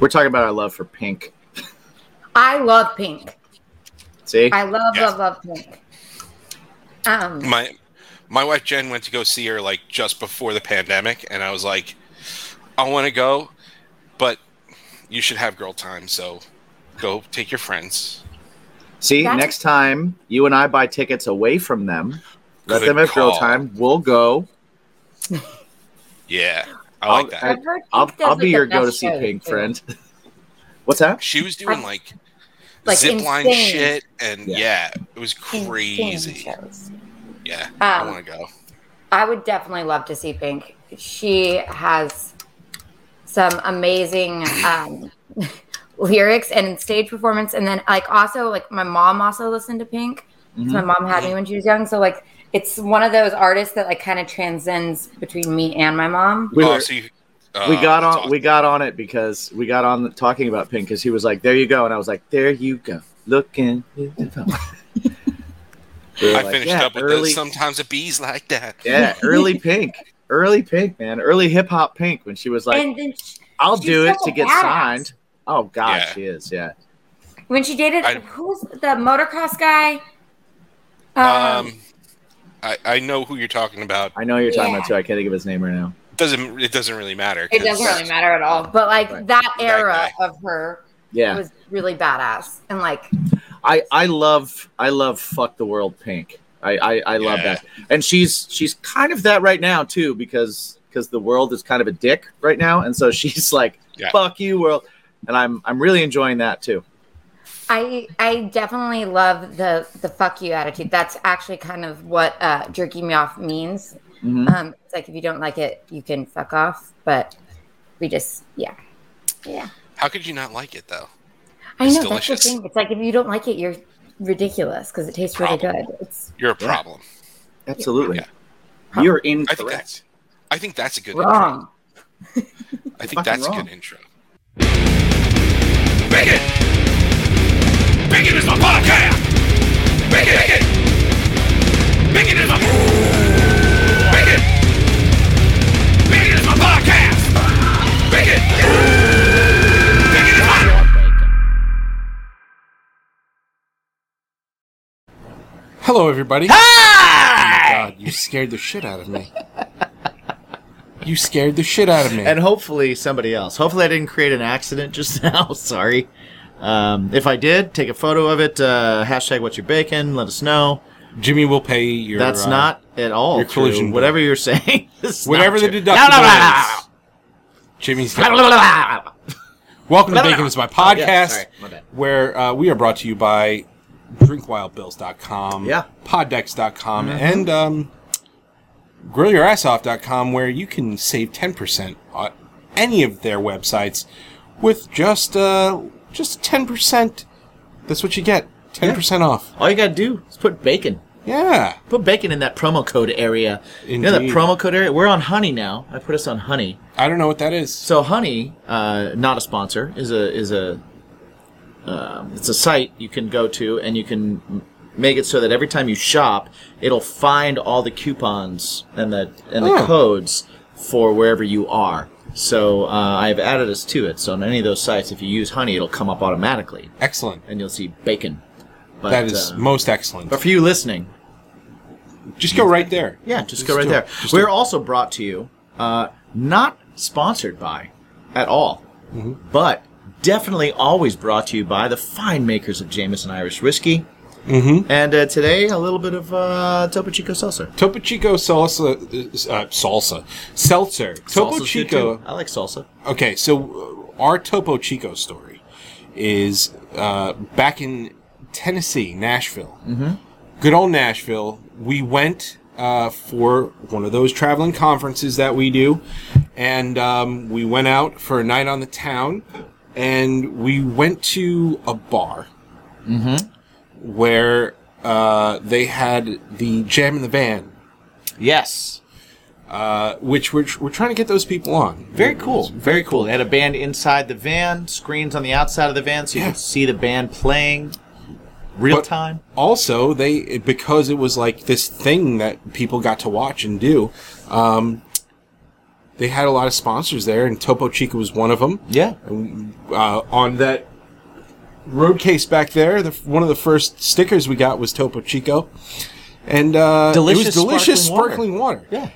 We're talking about our love for Pink. I love Pink. See, I love, Yeah. love, love Pink. Um, My my wife Jen went to go see her like just before the pandemic, and I was like, I want to go, but you should have girl time, so go take your friends. see. That's- Next time you and I buy tickets away from them, let Good them have girl time. We'll go. Yeah, I I'll- like that. I've heard I'll, I'll be your go to see Pink too. friend. What's that? she was doing like, like zip line shit, and Yeah. yeah. it was crazy. shows. Yeah, I Um, want to go. I would definitely love to see Pink. She has some amazing um, lyrics and stage performance, and then like also like my mom also listened to Pink. 'cause Mhm. My mom had me when she was young, so like it's one of those artists that like kind of transcends between me and my mom. We oh, so you, we uh, got on awesome. we got on it because we got on the, talking about pink because he was like there you go and i was like there you go looking beautiful." We I like, finished yeah, up with early. Sometimes it bees like that. yeah early pink early pink man early hip-hop pink when she was like and then sh- i'll do it to get badass. signed oh god Yeah. she is yeah when she dated I- who's the motocross guy? Um, Um, I, I know who you're talking about. i know who you're talking Yeah. about too i can't think of his name right now Doesn't it doesn't really matter? It doesn't really matter at all. But like Right. that That era guy. of her yeah was really badass, and like I I love I love fuck the world pink. I I, I love Yeah. that, and she's she's kind of that right now too because because the world is kind of a dick right now, and so she's like Yeah. fuck you world, and I'm I'm really enjoying that too. I I definitely love the the fuck you attitude. That's actually kind of what uh, jerky me off means. Mhm. Um, it's like if you don't like it, you can fuck off. But we just yeah, yeah. How could you not like it though? I It's know delicious. that's the thing. It's like if you don't like it, you're ridiculous because it tastes really good. It's You're a Yeah. problem. Absolutely, Yeah. you're I think incorrect. that's. I think that's a good wrong. intro. I think fucking that's a good intro. Bacon! Bacon is my podcast! Bacon! Bacon! Bacon is my... Bacon! Bacon is my podcast! Bacon! Bacon is my... Hello, everybody. Hi! Oh my god, you scared the shit out of me. You scared the shit out of me. And hopefully somebody else. Hopefully I didn't create an accident just now. Sorry. Um, if I did, take a photo of it. Uh, hashtag what's your bacon. Let us know. Jimmy will pay your. That's uh, not at all your true. collision bill. Whatever you're saying. is not whatever the true. deductible is. Jimmy's. Welcome to Bacon is my Oh, yeah, podcast, sorry, my bad. where uh, we are brought to you by DrinkWildBills.com, Yeah. Poddex.com, and um, GrillYourAssOff.com, where you can save ten percent on any of their websites with just uh, just ten percent. That's what you get, ten percent off. All you gotta do is put bacon. Yeah, Put bacon in that promo code area. You know that Indeed. promo code area? We're on Honey now. I put us on Honey. I don't know what that is. So Honey, uh, not a sponsor, is a is a um, it's a site you can go to and you can m- make it so that every time you shop, it'll find all the coupons and the and the Oh. codes for wherever you are. So uh, I've added us to it. So on any of those sites, if you use Honey, it'll come up automatically, Excellent. and you'll see bacon. But, That is uh, most excellent. but for you listening, Just go right there. Yeah, just, go right do there. We're it. also brought to you, uh, not sponsored by at all, Mm-hmm. but definitely always brought to you by the fine makers of Jameson Irish Whiskey. Mm-hmm. And uh, today, a little bit of uh, Topo Chico Seltzer. Topo Chico salsa, uh, salsa, seltzer. Topo Salsa's Chico. I like salsa. Okay, so uh, our Topo Chico story is uh, back in Tennessee, Nashville. Mm-hmm. Good old Nashville. We went uh, for one of those traveling conferences that we do, and um, we went out for a night on the town, and we went to a bar where uh, they had the Jam in the Van, Yes. uh, which we're, we're trying to get those people on. Very cool. Very cool. They had a band inside the van, screens on the outside of the van, so you Yeah. could see the band playing real But- time. also they because it was like this thing that people got to watch and do um they had a lot of sponsors there, and Topo Chico was one of them. Yeah. Uh, on that road case back there, the, one of the first stickers we got was Topo Chico, and uh, Delicious it was delicious sparkling sparkling water. Yeah.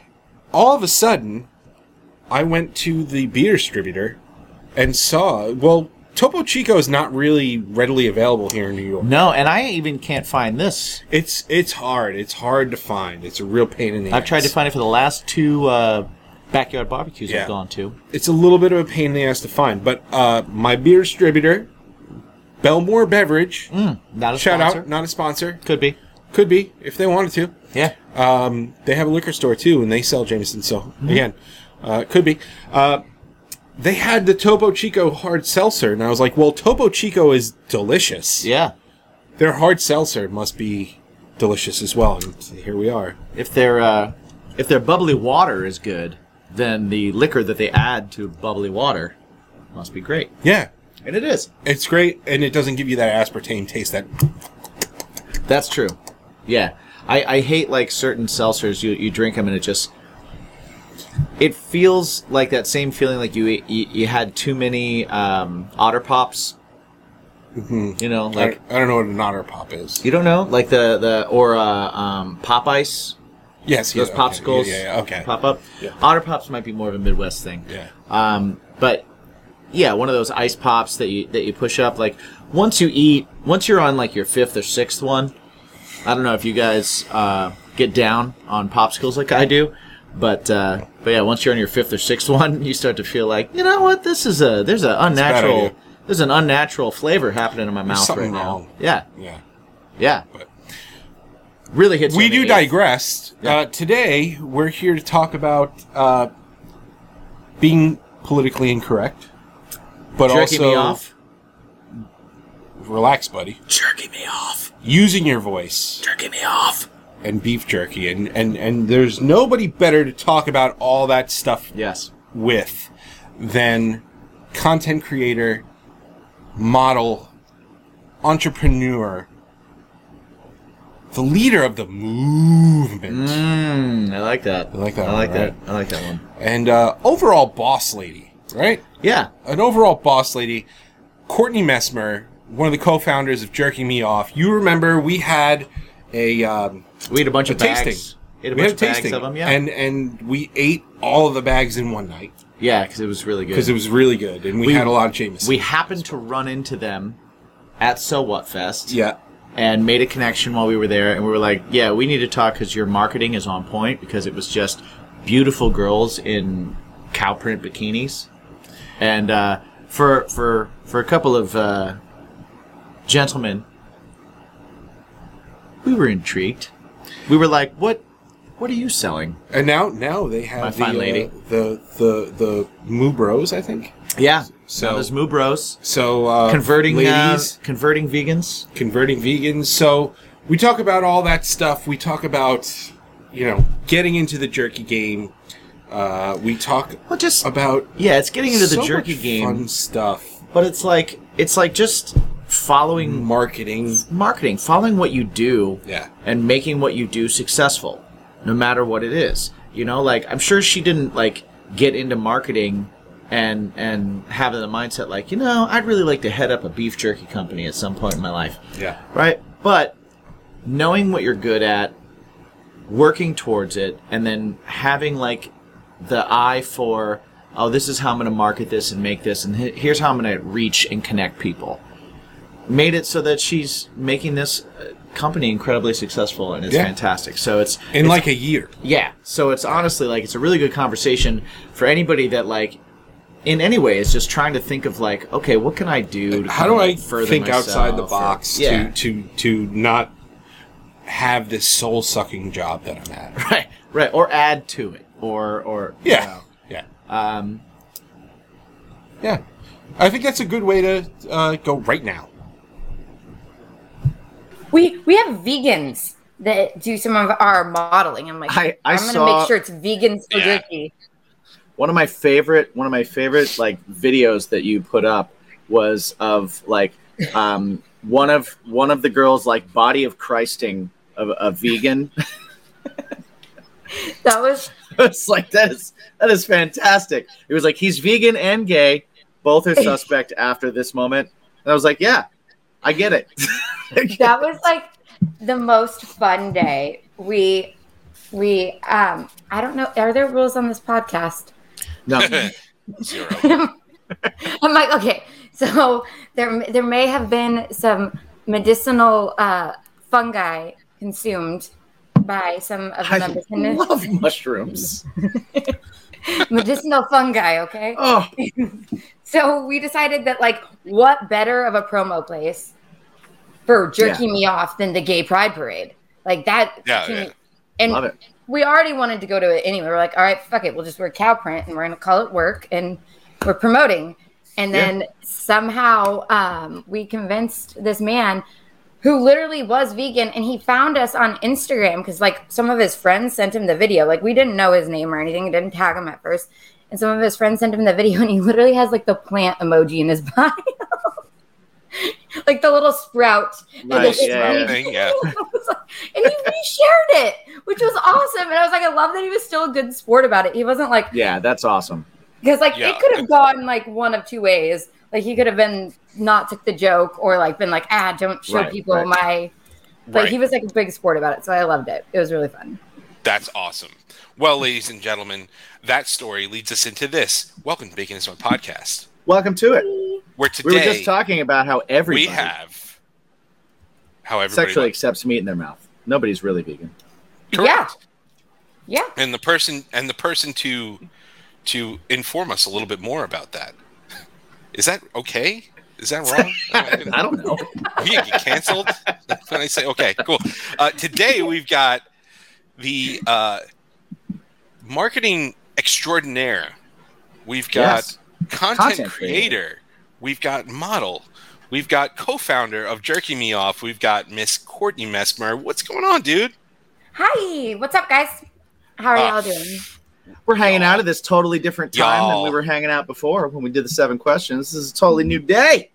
All of a sudden, I went to the beer distributor and saw well. Topo Chico is not really readily available here in New York. No, and I even can't find this. It's it's hard. It's hard to find. It's a real pain in the ass. I've ass. tried to find it for the last two uh, backyard barbecues Yeah. I've gone to. It's a little bit of a pain in the ass to find, but uh, my beer distributor, Bellmore Beverage, Not a shout sponsor. out, not a sponsor, Could be. could be if they wanted to. Yeah. Um, they have a liquor store too, and they sell Jameson. So Mm-hmm. again, uh, could be. Uh, they had the Topo Chico hard seltzer, and I was like, "Well, Topo Chico is delicious. Yeah. Their hard seltzer must be delicious as well." And here we are. If their uh, if their bubbly water is good, then the liquor that they add to bubbly water must be great. Yeah, And it is. it's great, and it doesn't give you that aspartame taste. That That's true. Yeah. I, I hate like certain seltzers. You you drink them and it just it feels like that same feeling like you you, you had too many um, otter pops. You know, I, like I don't know what an otter pop is. you don't know, like the the or uh, um, pop ice. Yes, Those yeah, popsicles Okay. Yeah, yeah, yeah, okay. pop up. Yeah. Otter pops might be more of a Midwest thing. Yeah. Um, but yeah, one of those ice pops that you that you push up. Like once you eat, once you're on like your fifth or sixth one, I don't know if you guys uh, get down on popsicles like I do, but uh, but yeah, once you're on your fifth or sixth one, you start to feel like you know what this is a there's an unnatural there's an unnatural flavor happening in my mouth something right wrong. now. Yeah, Yeah. yeah, But- really hits. We do digress. Yeah. Uh, today, we're here to talk about uh, being politically incorrect, but Jerking also me off. relax, buddy. Jerking me off. Using your voice Jerking me off. and beef jerky, and and and there's nobody better to talk about all that stuff Yes. with than content creator, model, entrepreneur, the leader of the movement. Mm, I like that. I like that I like one, that. I like that one. and uh, overall boss lady, right? Yeah. An overall boss lady, Courtney Messmer, one of the co-founders of Jerking Me Off. You remember we had a um, We had a bunch a of bags. tasting. Ate a we bunch had of bags of them. Yeah. and and we ate all of the bags in one night yeah, because it was really good. because it was really good, and we, We- had a lot of Jameson. we happened to run into them at So What Fest. yeah, And made a connection while we were there, and we were like, "Yeah, we need to talk because your marketing is on point." Because it was just beautiful girls in cow print bikinis, and uh, for for for a couple of uh, gentlemen, we were intrigued. We were like, "What? What are you selling?" and now now they have My the, fine uh, the the the Moo Bros, I think. Yeah. So- there's Moo Bros So uh, converting ladies. uh, converting vegans. converting vegans. So we talk about all that stuff. We talk about, you know, getting into the jerky game. Uh, we talk Well, just about yeah, it's getting into the so jerky much game, fun stuff, but it's like it's like just following marketing. marketing, following what you do, Yeah. and making what you do successful, no matter what it is. You know, like I'm sure she didn't like get into marketing and and have the mindset like, you know, I'd really like to head up a beef jerky company at some point in my life. Yeah. right? But knowing what you're good at, working towards it, and then having like the eye for, oh, this is how I'm going to market this and make this, and here's how I'm going to reach and connect people. Made it so that she's making this uh, company incredibly successful, and it's Yeah. fantastic. So it's In it's- like a year. yeah. So it's honestly like it's a really good conversation for anybody that like in any way is just trying to think of like, okay, what can I do to How do I further think outside the myself or- box yeah. to to to not have this soul sucking job that I'm at? right, right, or add to it, or or you Yeah. know, Yeah. um, Yeah. I think that's a good way to uh, go right now. We we have vegans that do some of our modeling. I'm like, I- I am gonna saw- make sure it's vegans for Yeah. one of my favorite one of my favorite like videos that you put up was of like um one of one of the girls like body of Christing a, a vegan. That was it's like that is that is fantastic. It was like he's vegan and gay. Both are suspect after this moment. And I was like, yeah, I get it. that was like the most fun day. We we um I don't know. Are there rules on this podcast? no. Zero. I'm like, okay, so there there may have been some medicinal uh, fungi consumed by some of the I members. in this- love mushrooms. medicinal fungi, okay? Oh, So we decided that like what better of a promo place for jerking me off than the gay pride parade? Like that Yeah, can- yeah. and love it. we already wanted to go to it anyway. We're like, all right, fuck it, we'll just wear cow print and we're gonna call it work and we're promoting. And then somehow um, we convinced this man who literally was vegan and he found us on Instagram because like some of his friends sent him the video. Like we didn't know his name or anything, didn't tag him at first. And some of his friends sent him the video and he literally has like the plant emoji in his bio. like the little sprout. And Right, the yeah, yeah. Thing, yeah. and he reshared it, which was awesome. And I was like, I love that he was still a good sport about it. He wasn't like Yeah, that's awesome. because like Yeah. it could have gone like one of two ways. Like he could have been not took the joke or like been like, ah, don't show Right, people right. my. But Right. he was like a big sport about it, so I loved it. It was really fun. That's awesome. Well, ladies and gentlemen, that story leads us into this. Welcome to Bacon is My podcast, Welcome to it. where We were just talking about how everybody we have how everybody sexually likes- accepts meat in their mouth. Nobody's really vegan. Correct. Yeah, and the person and the person to to inform us a little bit more about that. Is that okay? Is that wrong? I don't know. we get canceled when I say okay, cool. Uh, today we've got the uh, marketing extraordinaire. We've got Yes. content, Content creator. creator. We've got model. We've got co-founder of Jerky Me Off. We've got Miss Courtney Mesmer. What's going on, dude? Hi, what's up, guys? How are Uh, y'all doing? We're hanging out at this totally different time than Y'all. we were hanging out before when we did the seven questions. This is a totally new day.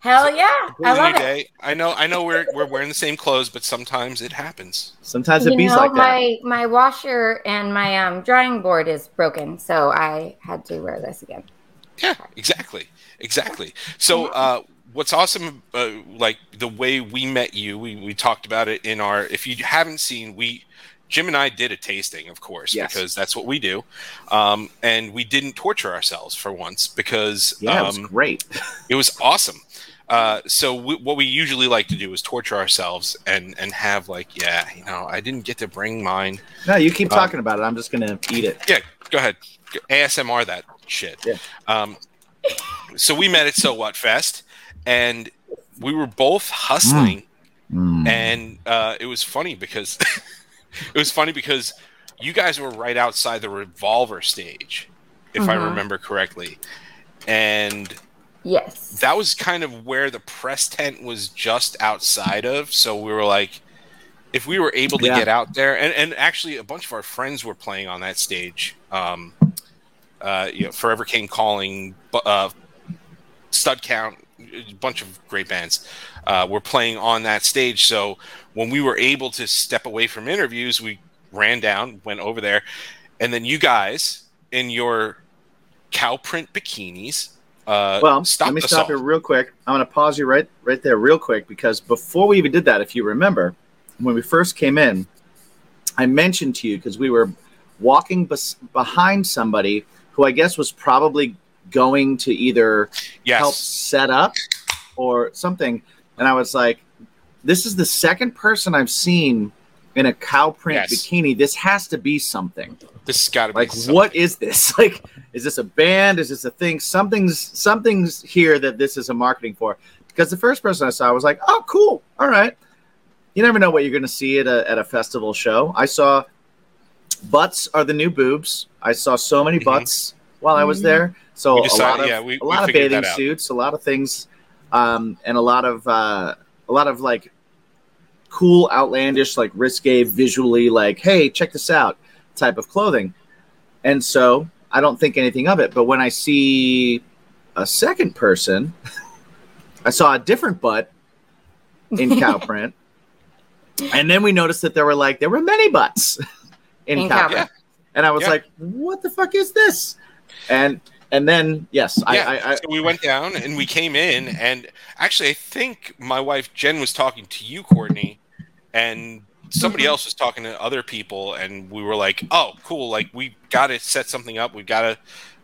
Hell yeah, I love new it. day. I know. I know. We're we're wearing the same clothes, but sometimes it happens. Sometimes it You bees know, like that. my my washer and my um, drying board is broken, so I had to wear this again. Yeah, exactly, exactly. So, uh, what's awesome, uh, like the way we met you, we, we talked about it in our. If you haven't seen, we Jim and I did a tasting, of course, Yes. because that's what we do, um, and we didn't torture ourselves for once because Yeah, it was um, great. it was awesome. Uh, so we, what we usually like to do is torture ourselves and and have like, yeah, you know, I didn't get to bring mine. No, you keep Um, talking about it. I'm just gonna eat it. Yeah, go ahead. ASMR that shit. Yeah. Um, so we met at So What Fest, and we were both hustling, Mm. and uh, it was funny because it was funny because you guys were right outside the Revolver stage, if I Mhm. remember correctly, and Yes. that was kind of where the press tent was just outside of. So we were like, if we were able to Yeah. get out there, and, and actually a bunch of our friends were playing on that stage. Um, uh, you know, Forever Came Calling, uh, Stud Count, a bunch of great bands uh, were playing on that stage. So when we were able to step away from interviews, we ran down, went over there, and then you guys in your cow print bikinis. Uh, Well, let me stop here real quick. I'm going to pause you right right there real quick because before we even did that, if you remember, when we first came in, I mentioned to you because we were walking bes- behind somebody who I guess was probably going to either Yes. help set up or something, and I was like, "This is the second person I've seen in a cow print Yes. bikini. This has to be something." This has got to be like something. what is this like is this a band is this a thing something's something's here that this is a marketing for because the first person i saw was like oh cool all right you never know what you're going to see at a, at a festival show i saw butts are the new boobs i saw so many Mhm. butts while i was Mhm. there so We a lot of yeah, we- a we lot of bathing suits a lot of things um, and a lot of uh, a lot of like cool outlandish like risque visually like hey check this out type of clothing and so I don't think anything of it. But when I see a second person, I saw a different butt in cow print. And then we noticed that there were like there were many butts in, In cow cow print. and I was Yeah. like, "What the fuck is this?" And and then yes, yeah, I, I, I so we went down and we came in, and actually, I think my wife Jen was talking to you, Courtney, and somebody Mhm. else was talking to other people, and we were like, "Oh, cool! Like we got to set something up. We've got to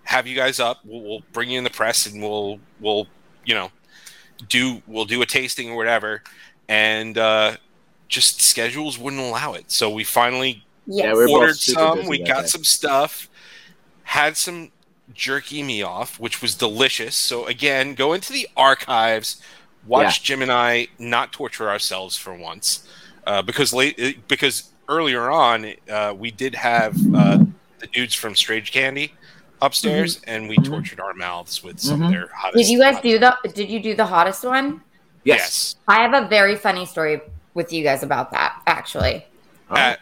have you guys up. We'll, we'll bring you in the press, and we'll we'll you know do we'll do a tasting or whatever." And uh, just schedules wouldn't allow it, so we finally Yes. Yeah, we're ordered some. We got day. some stuff. Had some jerky me off, which was delicious. So again, go into the archives, watch Jim and I not torture ourselves for once, uh, because late because earlier on uh, we did have uh, the dudes from Strange Candy upstairs, and we Mhm. tortured our mouths with some Mhm. of their hottest. Did you guys hot- do the? Did you do the hottest one? yes. I have a very funny story with you guys about that. Actually, Uh,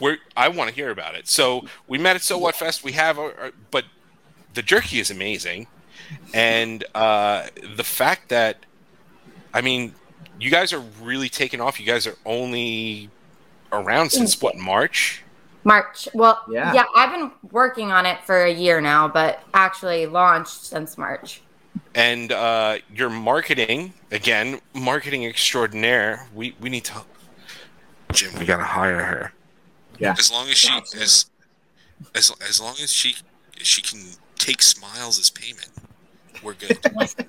we're, I want to hear about it. So we met at So What Fest. We have, our, our- but the jerky is amazing, and uh, the fact that, I mean, you guys are really taking off. You guys are only around since what March? March. Well, Yeah. yeah. I've been working on it for a year now, but actually launched since March. And uh, your marketing again, marketing extraordinaire. We we need to, Jim. We gotta hire her. Yeah. As long as she as as as long as she she can take smiles as payment, we're good.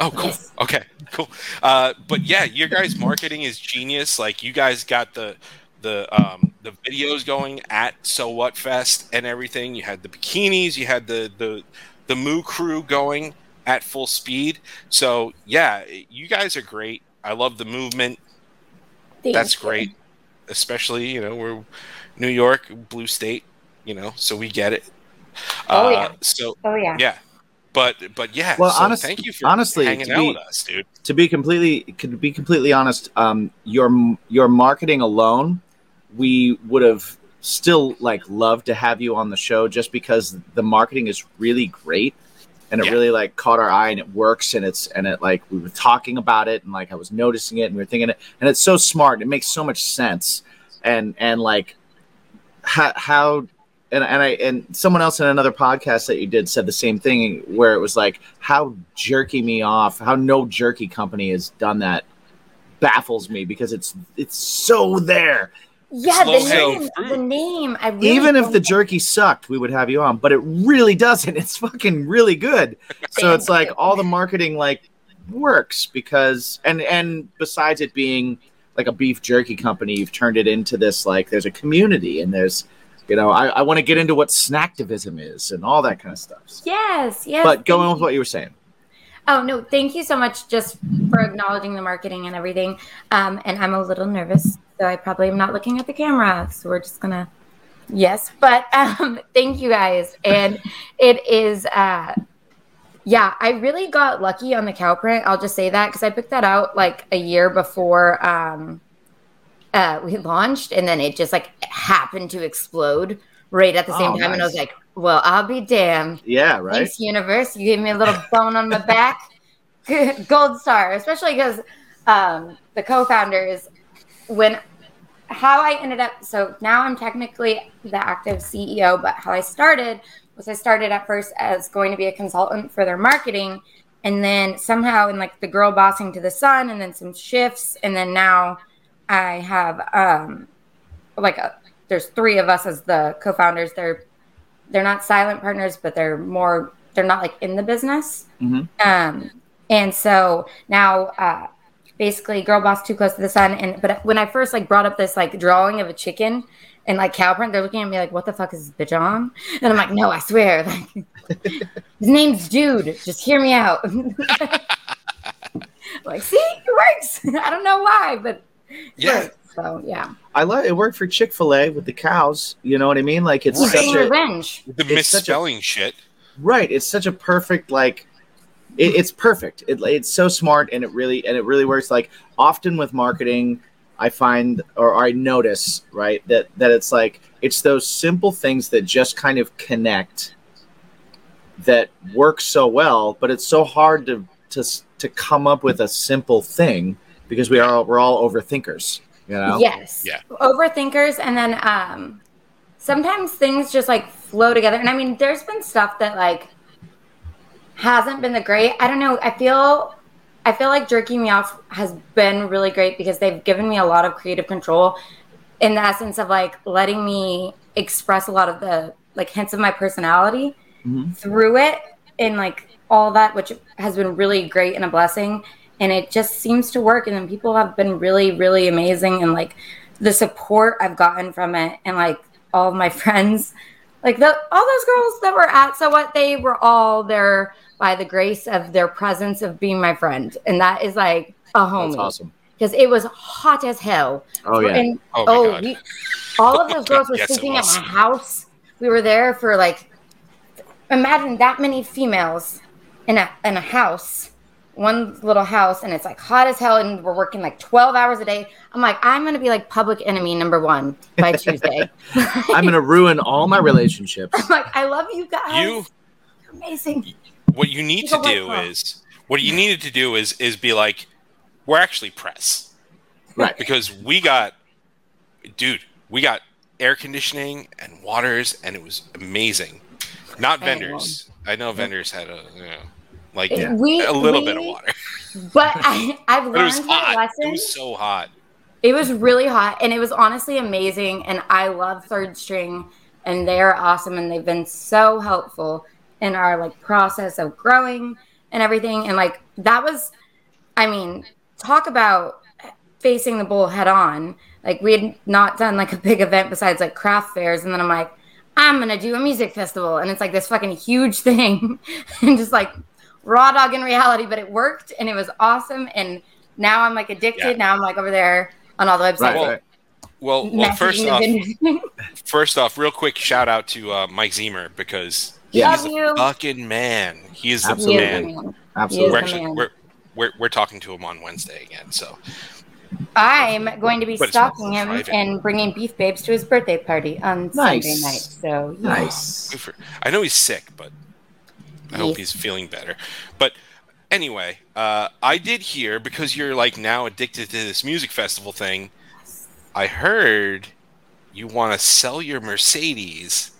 Oh, cool. Okay, cool. Uh, but yeah, your guys' marketing is genius. Like you guys got the the um, the videos going at So What Fest and everything. You had the bikinis. You had the the the Moo crew going at full speed. So yeah, you guys are great. I love the movement. Thank That's you. great. Especially you know we're New York, blue state. You know, so we get it. Oh, Uh, yeah. So Oh yeah. yeah, but but yeah. Well, so honest- thank you for honestly, hanging to out be- with us, dude. to be completely to be completely honest, um, your your marketing alone, we would have still like loved to have you on the show just because the marketing is really great and it Yeah. really like caught our eye and it works and it's and it like we were talking about it and like I was noticing it and we were thinking it and it's so smart it makes so much sense and and like how how and, and I and someone else in another podcast that you did said the same thing where it was like how jerky me off how no jerky company has done that baffles me because it's it's so there Yeah, the name. The name. I really even if the like- jerky sucked we would have you on but it really doesn't it's fucking really good so it's like all the marketing like works because and and besides it being like a beef jerky company you've turned it into this like there's a community and there's you know i, I want to get into what snacktivism is and all that kind of stuff Yes, yes. but going with what you were saying Oh no, thank you so much just for acknowledging the marketing and everything. Um, and I'm a little nervous, so I probably am not looking at the camera. So we're just gonna yes, but um, thank you guys. And it is uh, yeah, I really got lucky on the cow print. I'll just say that because I picked that out like a year before um, uh, we launched, and then it just like happened to explode right at the same Oh, time. And I was like, well, I'll be damned. yeah right Thanks, universe. You gave me a little bone on my back. Gold star, especially because um, the co-founders, when how I ended up. So now I'm technically the active CEO, but how I started was I started at first as going to be a consultant for their marketing, and then somehow in like the girl bossing to the sun, and then some shifts, and then now I have um, like a, there's three of us as the co-founders. They're they're not silent partners, but they're more they're not like in the business. Mhm. Um, and so now, uh, basically, girl boss too close to the sun. And but when I first like brought up this like drawing of a chicken and like cow print, they're looking at me like, "What the fuck is this bitch on?" And I'm like, "No, I swear, like his name's Dude. Just hear me out." like, see, it works. I don't know why, but Yeah. works. So yeah, i love it worked for chick-fil-a with the cows you know what i mean like it's Right. such a revenge. The It's such a- misspelling shit. right it's such a perfect like it, it's perfect it, it's so smart and it really and it really works like often with marketing i find or i notice right that that it's like it's those simple things that just kind of connect that work so well but it's so hard to to to come up with a simple thing because we are we're all overthinkers you know Yes. Yeah. Overthinkers, and then um, sometimes things just like flow together. And I mean, there's been stuff that like hasn't been the great. I don't know. I feel I feel like jerking me off has been really great because they've given me a lot of creative control in the essence of like letting me express a lot of the like hints of my personality through it and like all that which has been really great and a blessing and it just seems to work and then people have been really really amazing and like the support i've gotten from it and like all of my friends like the all those girls that were at so what they were all there by the grace of their presence of being my friend and that is like a home That's awesome. because it was hot as hell Oh yeah. and Oh, oh, we, all of those girls were Yes, sleeping at my house. We were there for like, imagine that many females in a in a house, one little house, and it's like hot as hell, and we're working like twelve hours a day. I'm like, I'm gonna be like public enemy number one by Tuesday. I'm gonna ruin all my relationships. I'm like, I love you guys. You You're amazing. what you need He's to a white do girl. is what you needed to do is is be like we're actually press Right. because we got dude we got air conditioning and waters and it was amazing not vendors i know vendors had a you know, like Yeah. We- a little bit of water But I, I've but it was learned my hot lesson. it was so hot It was really hot and it was honestly amazing. And I love third string and they're awesome and they've been so helpful in our like process of growing and everything. And like that was, I mean, talk about facing the bull head on. Like we had not done like a big event besides like craft fairs. And then I'm like, I'm gonna do a music festival. And it's like this fucking huge thing. and just like raw dog in reality, but it worked and it was awesome. And now I'm like addicted. Yeah. Now I'm like over there on all the websites. Right. Well, right. well well first off first off real quick shout out to uh, mike zemer because Yeah. he's Love the you. fucking man he is the Absolutely. The man man. Absolutely. we're actually we're, we're we're talking to him on wednesday again so I'm going to be But stalking him private. and bringing beef babes to his birthday party on Nice. Sunday night. So yeah. Nice. I know he's sick, but I hope Yes. he's feeling better. But anyway, uh, I did hear because you're like now addicted to this music festival thing. I heard you want to sell your Mercedes,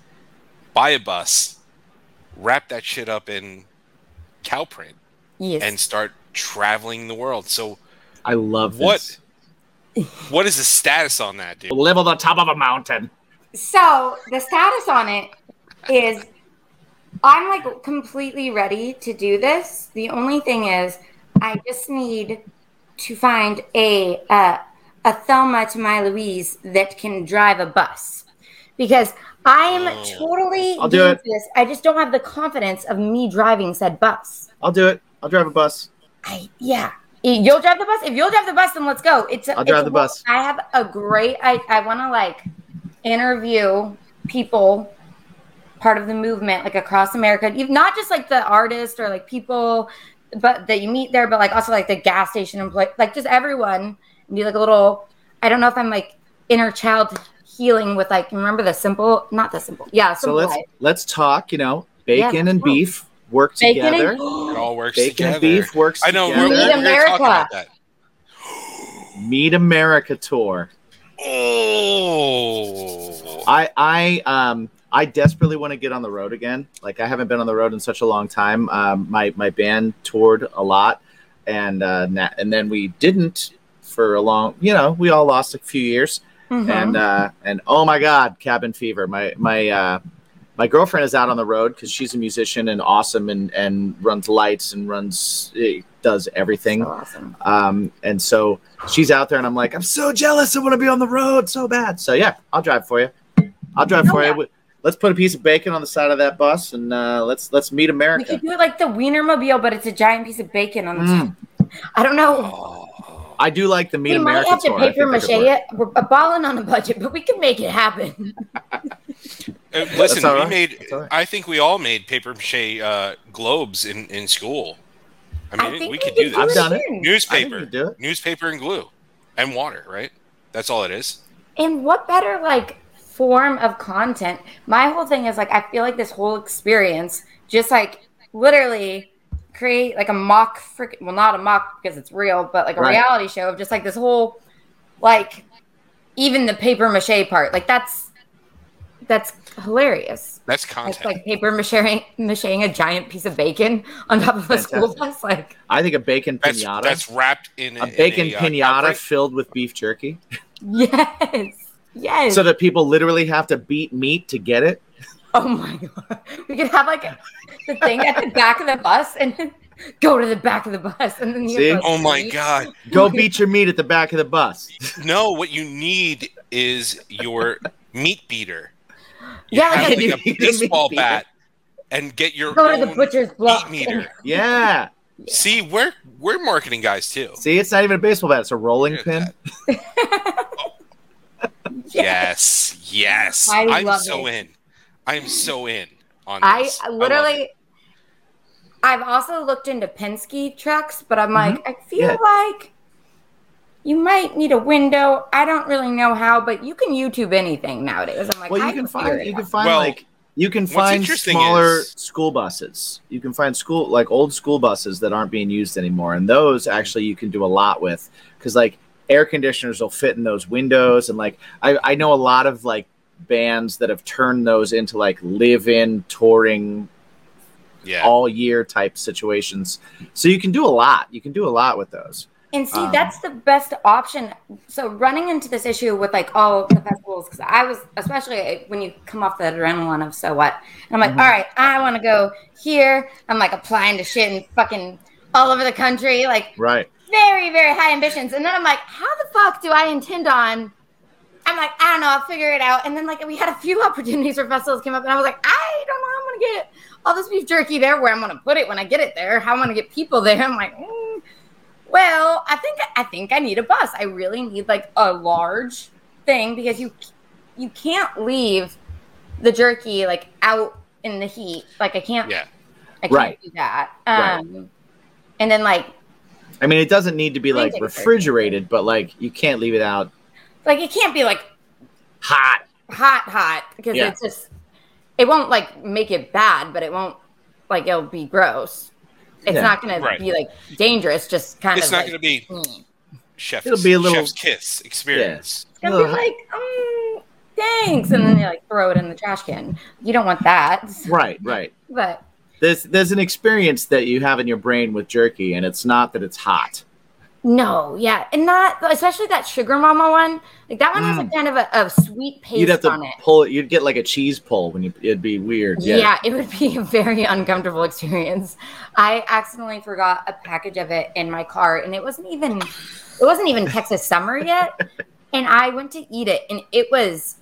buy a bus, wrap that shit up in cow print, Yes. and start traveling the world. So, I love What? this. what is the status on that, dude? Live on the top of a mountain. So the status on it is I'm like completely ready to do this. The only thing is I just need to find a uh, a Thelma to my Louise that can drive a bus because I'm Oh. totally I'll do it. this. I just don't have the confidence of me driving said bus. I'll do it. I'll drive a bus. I, yeah. You'll drive the bus. If you'll drive the bus, then let's go. It's. A, I'll drive it's the a- bus. I have a great. I I want to like interview people, part of the movement, like across America. Even not just like the artist or like people, but that you meet there, but like also like the gas station employee, like just everyone. And do like a little. I don't know if I'm like inner child healing with like remember the simple, not the simple. Yeah, So let's life. let's talk. You know, bacon Yeah, and let's beef work Bacon together. and- It all works bacon together. and beef works I know. together. We're, Meet we're, we're talking America. Meet America tour. Oh, I I um I desperately want to get on the road again. Like I haven't been on the road in such a long time. Um, my my band toured a lot, and uh, and then we didn't for a long. You know, we all lost a few years, Mhm. and uh, and oh my God, cabin fever. My my uh, my girlfriend is out on the road because she's a musician and awesome and and runs lights and runs eh, does everything. So awesome. Um, and so she's out there, and I'm like, I'm so jealous. I want to be on the road so bad. So yeah, I'll drive for you. I'll drive for Yeah. you. Let's put a piece of bacon on the side of that bus, and uh, let's let's meet America. We could do it like the Wienermobile, but it's a giant piece of bacon on the Mm. top. I don't know. Oh. I do like the meet we might have to tour. I paper think mache it. We're balling on a budget, but we can make it happen. Uh, listen, all we right. made. That's all right. I think we all made paper mache uh, globes in, in school. I I mean, think we could do could this. I've done it. Newspaper, I think we could do it. newspaper and glue, and water. Right? That's all it is. And what better like form of content? My whole thing is like I feel like this whole experience just like literally create like a mock freaking well not a mock because it's real, but like a Right. reality show of just like this whole like even the paper mache part. Like that's that's hilarious. That's It's content. like paper macheing, macheing a giant piece of bacon on top of a school Fantastic. bus. Like, I think a bacon that's pinata, that's wrapped in a bacon in uh, pinata outbreak. filled with beef jerky, yes, yes. so that people literally have to beat meat to get it. oh my god, we could have like the thing at the back of the bus and go to the back of the bus and then you See? have Oh my eat. god! Go beat your meat at the back of the bus. No, what you need is your meat beater. You Yeah, have like You like a baseball meat beater. bat and get your Go to the own butcher's block. meat meter. Yeah. See, we're we're marketing guys too. See, it's not even a baseball bat; it's a rolling Look at pin. Yes, yes. I I'm love so it. in. I'm so in on I this. I literally, it. I've also looked into Penske trucks, but I'm like, mm-hmm. I feel Yeah. like you might need a window. I don't really know how, but you can YouTube anything nowadays. I'm like, Well, I you can find you can find Well, like you can find interesting smaller is- school buses. You can find school like old school buses that aren't being used anymore, and those mm-hmm. actually you can do a lot with because like air conditioners will fit in those windows, and like I I know a lot of like bands that have turned those into like live-in touring yeah. all year type situations. So you can do a lot. You can do a lot with those. And see, Um, that's the best option. So running into this issue with like all the festivals, because I was especially when you come off the adrenaline of so what, and I'm like, Mhm. all right, I want to go here. I'm like applying to shit and fucking all over the country, like Right. Very very high ambitions. And then I'm like, how the fuck do I intend on? I'm like, I don't know, I'll figure it out. And then like we had a few opportunities for festivals came up, and I was like, I don't know how I'm gonna get all this beef jerky there, where I'm gonna put it when I get it there, how I'm gonna get people there. I'm like, mm, well, I think I think I need a bus. I really need like a large thing because you you can't leave the jerky like out in the heat. Like I can't, Yeah. I can't Right. do that. Right. Um, and then like I mean, it doesn't need to be like refrigerated, but like you can't leave it out like it can't be like hot. hot hot because Yeah. it's just it won't like make it bad but it won't like it'll be gross it's Yeah. not gonna be like dangerous just kind It's of It's not like, going to be mm. chef's, It'll be a little- chef's kiss experience. it's gonna be like um, thanks and then they like throw it in the trash can you don't want that Right, right. but There's there's an experience that you have in your brain with jerky, and it's not that it's hot. no yeah and not especially that sugar mama one like that one has a kind of a, a sweet paste Mm. You'd have to on it pull it. You'd get like a cheese pull when you. It'd be weird. Yeah. Yeah. it would be a very uncomfortable experience. I accidentally forgot a package of it in my car, and it wasn't even it wasn't even Texas summer yet. And I went to eat it, and it was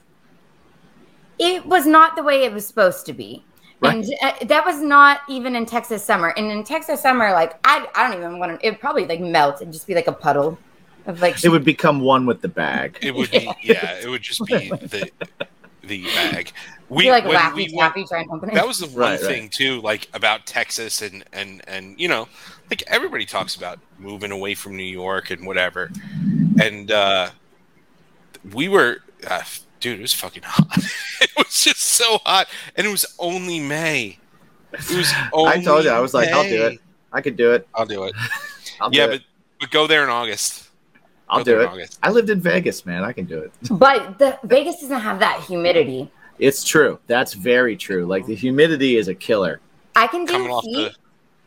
it was not the way it was supposed to be. And uh, that was not even in Texas summer. And in Texas summer, like I, I don't even want to. It would probably like melt and just be like a puddle of like. It would become one with the bag. It would be, yeah, it would just be the the bag. We be like when Laffy we went, Taffy trying to that was the one Right, right. thing too, like about Texas and and and you know, like everybody talks about moving away from New York and whatever, and uh we were, uh, dude, it was fucking hot. it was just so hot, and it was only May. It was. Only I told you, I was like, I'll do it. I could do it. I'll do it. I'll do yeah, it. but but go there in August. I'll go do it. August. I lived in Vegas, man. I can do it. but the Vegas doesn't have that humidity. It's true. That's very true. Like the humidity is a killer. I can do Coming heat. the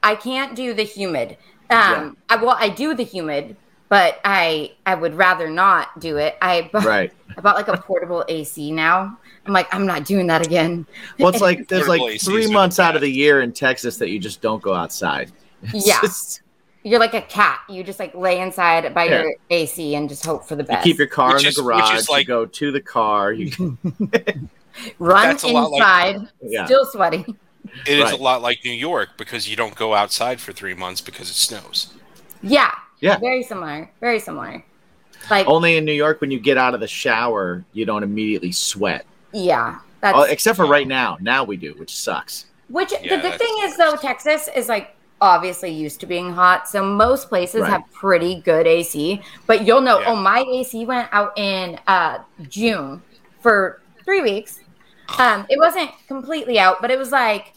I can't do the humid. Um, I, well, I do the humid, but I I would rather not do it. I bought, Right. I bought like a portable AC now. I'm like, I'm not doing that again. Well, it's like there's Portable like ACs three would months out of the year in Texas that you just don't go outside. It's Yeah. just- You're like a cat. You just like lay inside by Yeah. your AC and just hope for the you best. keep your car Which in is- the which is garage. like- you go to the car. You Run That's a like- inside, Yeah. still sweaty. It is Right. a lot like New York because you don't go outside for three months because it snows. Yeah. Yeah. Very similar. Very similar. Like, only in New York when you get out of the shower, you don't immediately sweat. yeah. That's Oh, except for right now. Now we do, which sucks. Which Yeah, the good that's- thing is though, Texas is like obviously used to being hot, so most places Right. have pretty good AC. But you'll know, Yeah. oh, my AC went out in uh, June for three weeks. Um, it wasn't completely out, but it was like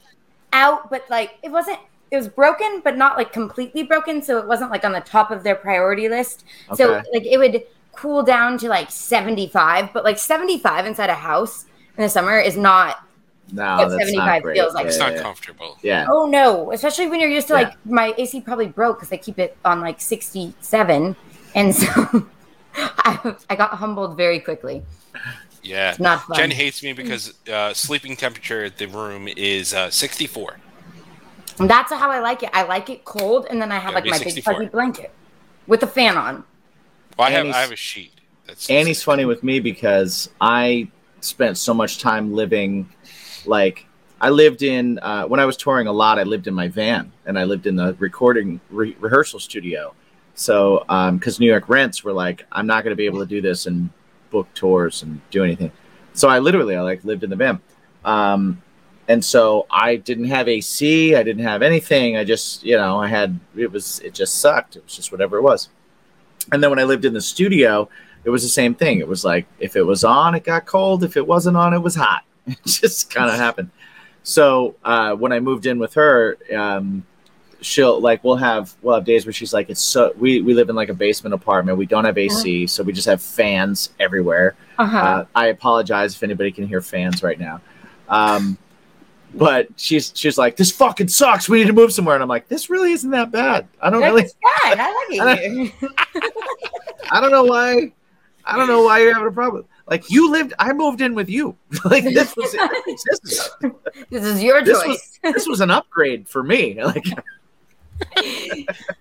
out, but like it wasn't. It was broken, but not like completely broken. So it wasn't like on the top of their priority list. So like it would cool down to like seventy five, but like seventy five inside a house in the summer is not. No, What that's 75 not great. feels like. It's not comfortable. yeah. Oh no! Especially when you're used to Yeah. like my AC probably broke because they keep it on like 67, and so I, I got humbled very quickly. Yeah. It's not fun. Jen hates me because uh, sleeping temperature at the room is uh, 64. And that's how I like it. I like it cold, and then I have Yeah, like my 64. big fuzzy blanket with a fan on. Well, I have Annie's- I have a sheet. That's Annie's funny with me because I spent so much time living like I lived in uh, when I was touring a lot. I lived in my van and I lived in the recording re- rehearsal studio. So because New York rents were like, I'm not going to be able to do this and book tours and do anything. So I literally I like lived in the van. Um, and so I didn't have AC. I didn't have anything. I just, you know, I had it was it just sucked. It was just whatever it was. And then when I lived in the studio, it was the same thing. It was like if it was on, it got cold. If it wasn't on, it was hot. It just kind of happened. So uh, when I moved in with her, um, she'll like we'll have we'll have days where she's like it's so we we live in like a basement apartment. We don't have AC, so we just have fans everywhere. Uh-huh. Uh, I apologize if anybody can hear fans right now. Um, but she's she's like this fucking sucks. We need to move somewhere, and I'm like this really isn't that bad. I don't really That's fine. I like it. I don't know why. I don't know why you're having a problem. Like you lived, I moved in with you. like this was this, is, this is your This choice. was- this was an upgrade for me. Like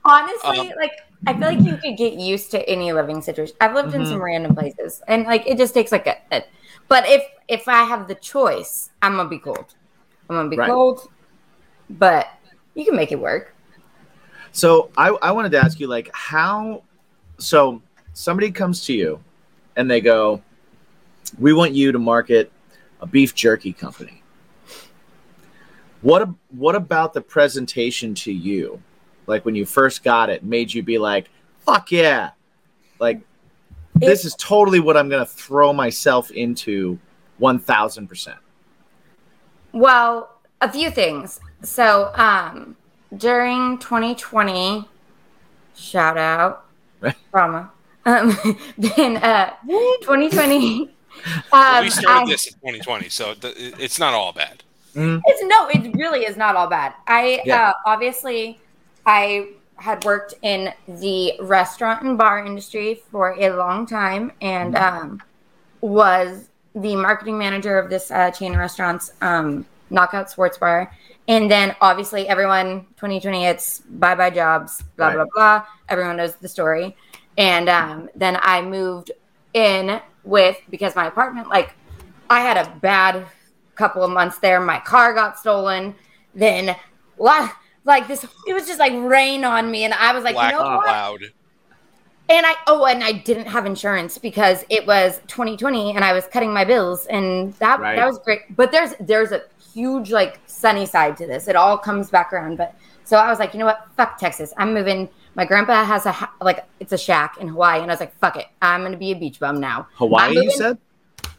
Honestly, Um, like I feel like you could get used to any living situation. I've lived in Mhm. some random places, and like it just takes like a, a. But if if I have the choice, I'm gonna be cold. I'm gonna be Right. cold, but you can make it work. so, I I wanted to ask you like how. So somebody comes to you, and they go, "We want you to market a beef jerky company." What what about the presentation to you, like when you first got it, made you be like, "Fuck yeah!" Like this is totally what I'm going to throw myself into, one thousand percent. Well, a few things. So, um, during 2020, shout out, Right. drama. Um, then uh, 2020. Um, we started I- this in 2020, so th- it's not all bad. It's no, it really is not all bad. I Yeah. uh, obviously I had worked in the restaurant and bar industry for a long time and um, was the marketing manager of this uh, chain of restaurants, um, Knockout Sports Bar. And then obviously everyone 2020 it's bye bye jobs, blah Right. blah blah. Everyone knows the story. And um, then I moved in with because my apartment like I had a bad couple of months there. My car got stolen. Then, la- like this, it was just like rain on me, and I was like, Black you know what? cloud. And I oh, and I didn't have insurance because it was 2020, and I was cutting my bills, and that Right. that was great. But there's there's a huge like sunny side to this. It all comes back around. But so I was like, you know what? Fuck Texas. I'm moving. My grandpa has a ha- like it's a shack in Hawaii, and I was like, fuck it. I'm gonna be a beach bum now. Hawaii, you said?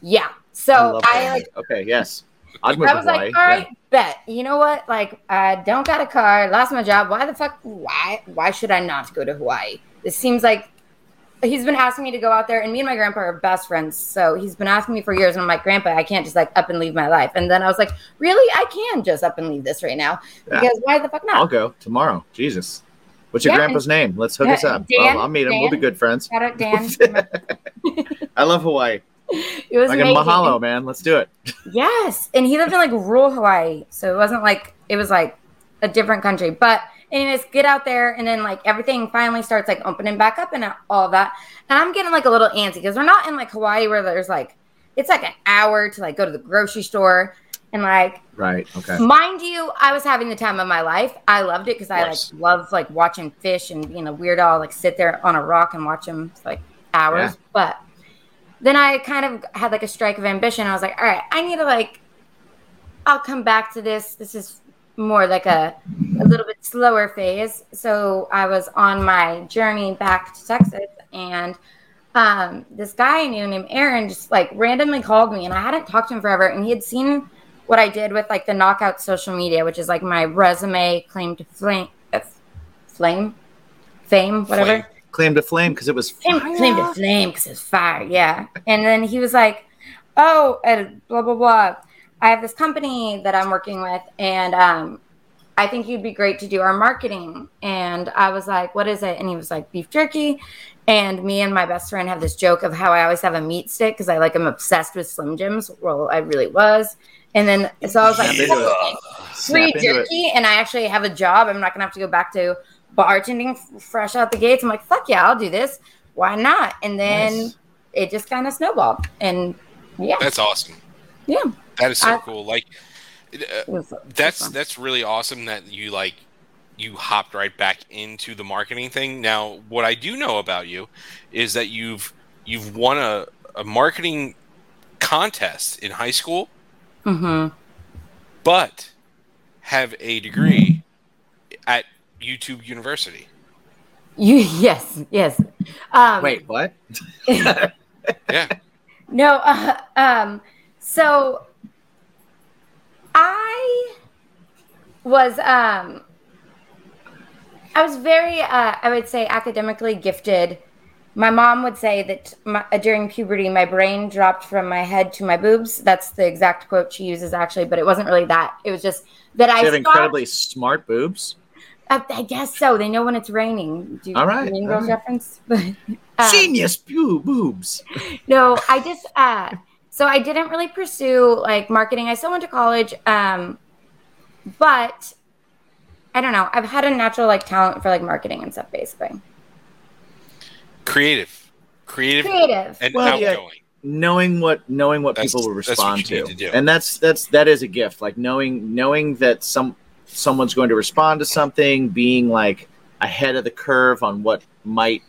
Yeah. So love I, like okay, yes. I to was Hawaii. like, all right, bet. You know what? Like, I don't got a car, lost my job. Why the fuck? Why? Why should I not go to Hawaii? This seems like he's been asking me to go out there, and me and my grandpa are best friends. So he's been asking me for years, and I'm like, Grandpa, I can't just like up and leave my life. And then I was like, really? I can just up and leave this right now Yeah. because why the fuck not? I'll go tomorrow. Jesus. What's your Yeah, grandpa's name? Let's hook us up. Dan- I'll, I'll meet him. We'll be good friends. Shout out Dan. I love Hawaii. it was Like in amazing. Mahalo, man. Let's do it. Yes, and he lived in like rural Hawaii, so it wasn't like it was like a different country. But anyways, get out there, and then like everything finally starts like opening back up and all that. And I'm getting like a little antsy because we're not in like Hawaii where there's like it's like an hour to like go to the grocery store and like Right. Okay. mind you, I was having the time of my life. I loved it because I like love like watching fish and being a weirdo. I'll, like sit there on a rock and watch them for, like hours. Yeah. But then I kind of had like a strike of ambition. I was like, all right, I need to like, I'll come back to this. This is more like a, a little bit slower phase. So I was on my journey back to Texas and um, this guy I knew named Aaron just like randomly called me and I hadn't talked to him forever and he had seen what I did with like the knockout social media, which is like my resume claim to flame, uh, flame, fame, whatever. Flame. Claim to flame because it was fire. claim to flame because it's fire, yeah. And then he was like, oh, and blah blah blah. I have this company that I'm working with, and um, I think you'd be great to do our marketing. And I was like, what is it? And he was like, beef jerky. And me and my best friend have this joke of how I always have a meat stick because I like I'm obsessed with Slim Jims. Well, I really was. And then so I was like, Snap free Snap into it. jerky, and I actually have a job. I'm not gonna have to go back to bartending fresh out the gates. I'm like, fuck yeah, I'll do this. Why not? And then Nice. it just kind of snowballed, and yeah, That's awesome. yeah, That is so I- cool. Like, uh, that's that's really awesome that you like you hopped right back into the marketing thing. Now, what I do know about you is that you've you've won a, a marketing contest in high school, Mhm. but have a degree at YouTube University. You yes, yes. Um, Wait, what? Yeah. No, uh, um, so I was, um, I was very, uh, I would say, academically gifted. My mom would say that my, uh, during puberty, my brain dropped from my head to my boobs. That's the exact quote she uses, actually, but it wasn't really that. It was just that I have stopped- incredibly smart boobs. I, I guess so. They know when it's raining. Do you All right, Mean Girls right. reference? Um, Genius boo- boobs. no i just uh so i didn't really pursue like marketing i still went to college um but i don't know i've had a natural like talent for like marketing and stuff basically Creative. Creative, creative and Well, yeah. outgoing. knowing what knowing what That's- people will respond to. to and that's that's that is a gift like knowing knowing that some someone's going to respond to something being like ahead of the curve on what might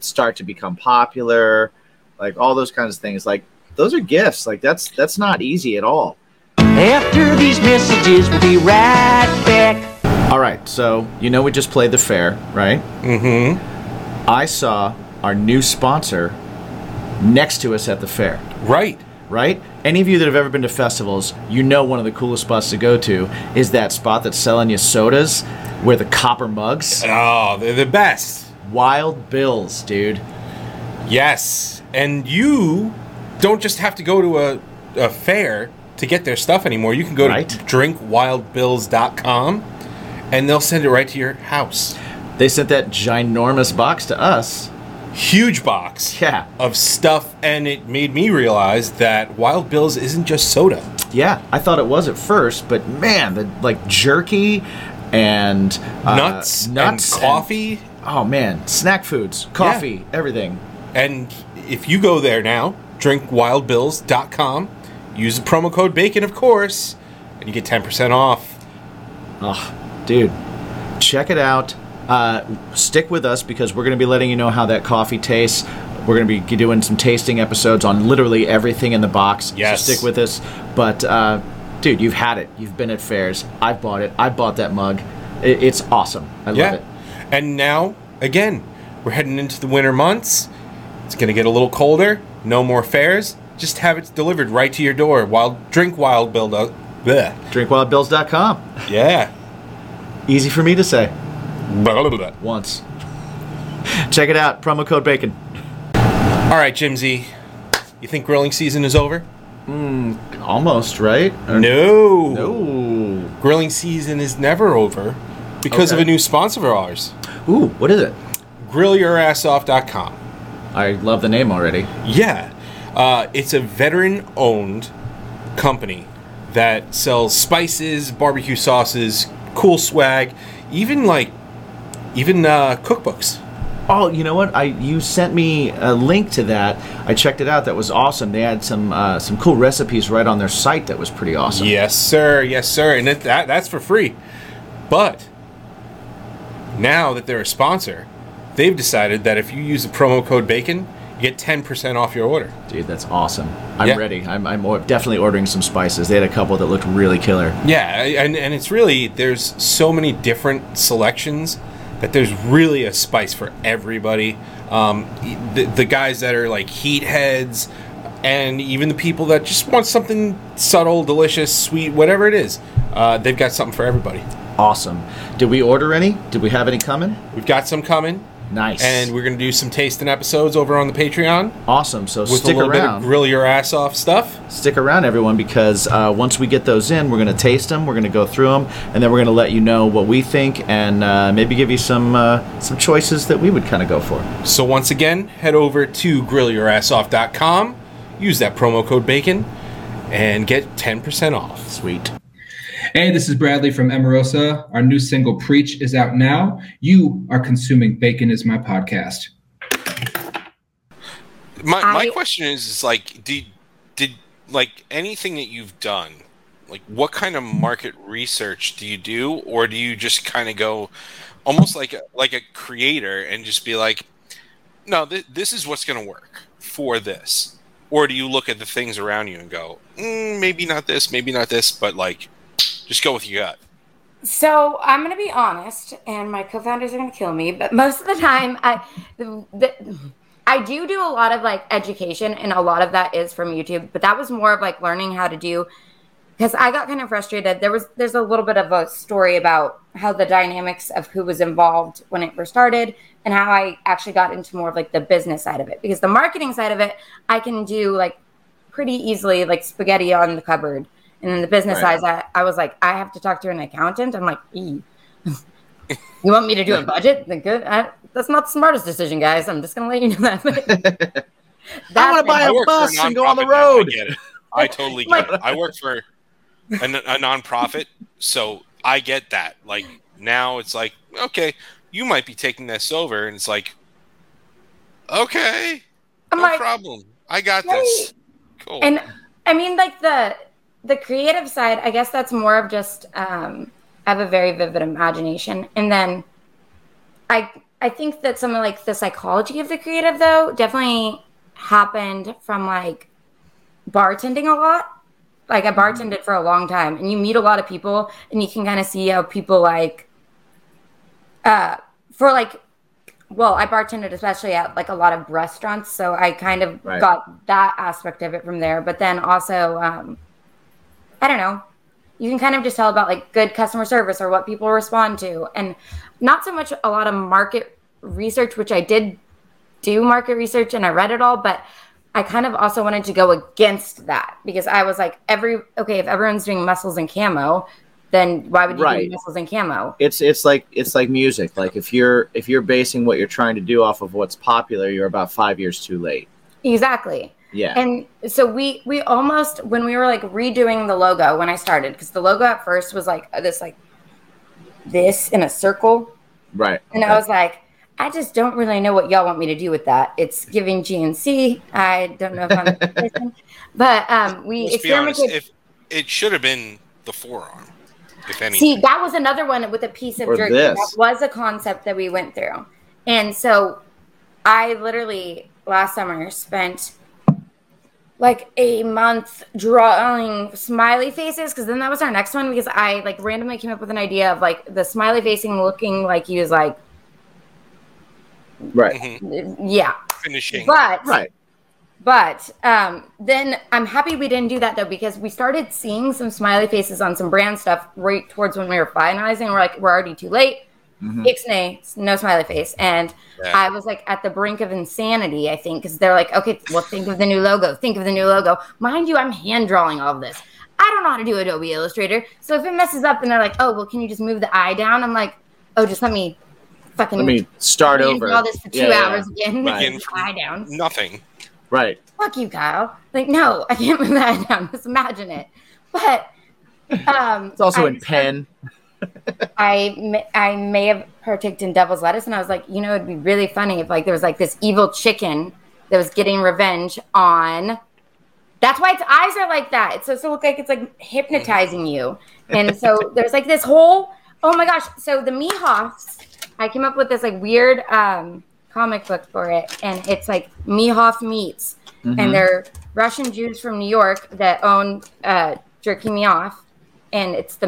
start to become popular like all those kinds of things like those are gifts like that's that's not easy at all After these messages, we'll be right back. all right so you know we just played the fair right Mm-hmm. i saw our new sponsor next to us at the fair Right. right? Any of you that have ever been to festivals, you know one of the coolest spots to go to is that spot that's selling you sodas where the copper mugs. Oh, they're the best. Wild Bills, dude. Yes. And you don't just have to go to a, a fair to get their stuff anymore. You can go Right. to drinkwildbills.com and they'll send it right to your house. They sent that ginormous box to us. Huge box Yeah. of stuff, and it made me realize that Wild Bills isn't just soda. Yeah, I thought it was at first, but man, the like jerky and uh, nuts, nuts and coffee. oh man, snack foods, coffee, everything. And if you go there now, drinkwildbills.com, use the promo code BACON, of course, and you get 10% off. Oh, dude, check it out. Uh, stick with us because we're going to be letting you know how that coffee tastes. We're going to be doing some tasting episodes on literally everything in the box. Yes. So stick with us. But, uh, dude, you've had it. You've been at fairs. I've bought it. I bought that mug. It's awesome. I love yeah. it. And now, again, we're heading into the winter months. It's going to get a little colder. No more fares. Just have it delivered right to your door. Wild Drink Wild Bill. uh, bleh. DrinkWildBills.com. Yeah. Easy for me to say Blah, blah, blah, once. Check it out. Promo code BACON. All right, Jimsy. You think grilling season is over? Almost, right? Or- No. No. Grilling season is never over because of a new sponsor of ours. Ooh, what is it? GrillYourAssOff.com. I love the name already. Yeah. Uh, it's a veteran owned company that sells spices, barbecue sauces, cool swag, even like even uh, cookbooks. Oh, you know what? I you sent me a link to that. I checked it out. That was awesome. They had some uh, some cool recipes right on their site. That was pretty awesome. Yes, sir. Yes, sir. And it, that that's for free. But now that they're a sponsor, they've decided that if you use the promo code BACON, you get 10% off your order. Dude, that's awesome. I'm Yeah. ready. I'm, I'm definitely ordering some spices. They had a couple that looked really killer. Yeah, and, and it's really, there's so many different selections that there's really a spice for everybody. Um, the, the guys that are like heat heads, and even the people that just want something subtle, delicious, sweet, whatever it is, uh, they've got something for everybody. Awesome. Did we order any? Did we have any coming? We've got some coming. Nice. And we're going to do some tasting episodes over on the Patreon awesome. So with stick a little around. bit of grill your ass off stuff. stick around everyone because uh, once we get those in we're going to taste them we're going to go through them and then we're going to let you know what we think and uh, maybe give you some uh, some choices that we would kind of go for So once again, head over to grillyourassoff.com, use that promo code BACON, and get 10% off. sweet Hey, this is Bradley from Emerosa. Our new single, Preach, is out now. You are consuming Bacon is My podcast. My my I- question is, is like, did did like anything that you've done, like what kind of market research do you do, or do you just kind of go, almost like a, like a creator and just be like, no, th- this is what's going to work for this, or do you look at the things around you and go, mm, maybe not this, maybe not this, but like, just go with your gut. So I'm going to be honest, and my co-founders are going to kill me, but most of the time, I the, the, I do do a lot of like education, and a lot of that is from YouTube. But that was more of like learning how to do because I got kind of frustrated. There was there's a little bit of a story about how the dynamics of who was involved when it first started, and how I actually got into more of like the business side of it. Because the marketing side of it, I can do like pretty easily, like spaghetti on the cupboard. And then the business Right. side, I, I was like, I have to talk to an accountant. I'm like, "Ee." you want me to do a budget? Then good. I, that's not the smartest decision, guys. I'm just gonna let you know that. But I wanna buy a work for bus and go on the nonprofit now, road. I get it. I totally get it. I work for a nonprofit, so I get that. Like now, it's like okay, you might be taking this over, and it's like, okay, I'm no like, problem. I got this. Cool. and I mean, like the the creative side, I guess that's more of just um, I have a very vivid imagination, and then I I think that some of like the psychology of the creative though definitely happened from like bartending a lot. Like I bartended for a long time, and you meet a lot of people, and you can kind of see how people like uh for like well i bartended especially at like a lot of restaurants so i kind of Right. got that aspect of it from there but then also um i don't know. You can kind of just tell about like good customer service or what people respond to. And not so much a lot of market research which i did do market research and i read it all but i kind of also wanted to go against that because i was like every okay if everyone's doing muscles and camo then why would you Right. do muscles and camo? It's it's like it's like music. Like if you're if you're basing what you're trying to do off of what's popular you're about five years too late. Exactly yeah And so we we almost when we were like redoing the logo when I started because the logo at first was like this like this in a circle right and I was like I just don't really know what y'all want me to do with that. It's giving GNC. I don't know if I'm but um we Let's be honest. If it should have been the forearm, if anything. See, that was another one with a piece of Or jerky. this. That was a concept that we went through. And so I literally last summer spent like a month drawing smiley faces because then that was our next one because I like randomly came up with an idea of like the smiley facing looking like he was like right Mhm. yeah. finishing. But right But um, then I'm happy we didn't do that though because we started seeing some smiley faces on some brand stuff right towards when we were finalizing. We're like, we're already too late. Mhm. Ixnay, no smiley face. And Yeah. I was like at the brink of insanity, I think, because they're like, okay, well, think of the new logo. Think of the new logo. Mind you, I'm hand drawing all of this. I don't know how to do Adobe Illustrator. So if it messes up and they're like, oh, well, can you just move the eye down? I'm like, oh, just let me fucking let me start hand over draw this for two Yeah, yeah, hours again. Right. Begin from eye down Nothing. right fuck you, Kyle. Like, no, I can't move that down. Just imagine it. But um, it's also I, in pen I may, I may have partaked in devil's lettuce, and I was like, you know, it'd be really funny if like there was like this evil chicken that was getting revenge on. That's why its eyes are like that. It's supposed to look like it's like hypnotizing you. And so there's like this whole. Oh my gosh! So the Mihofs, I came up with this like weird um, comic book for it, and it's like Mihoff meats, Mhm. and they're Russian Jews from New York that own uh, Jerky Me Off, and it's the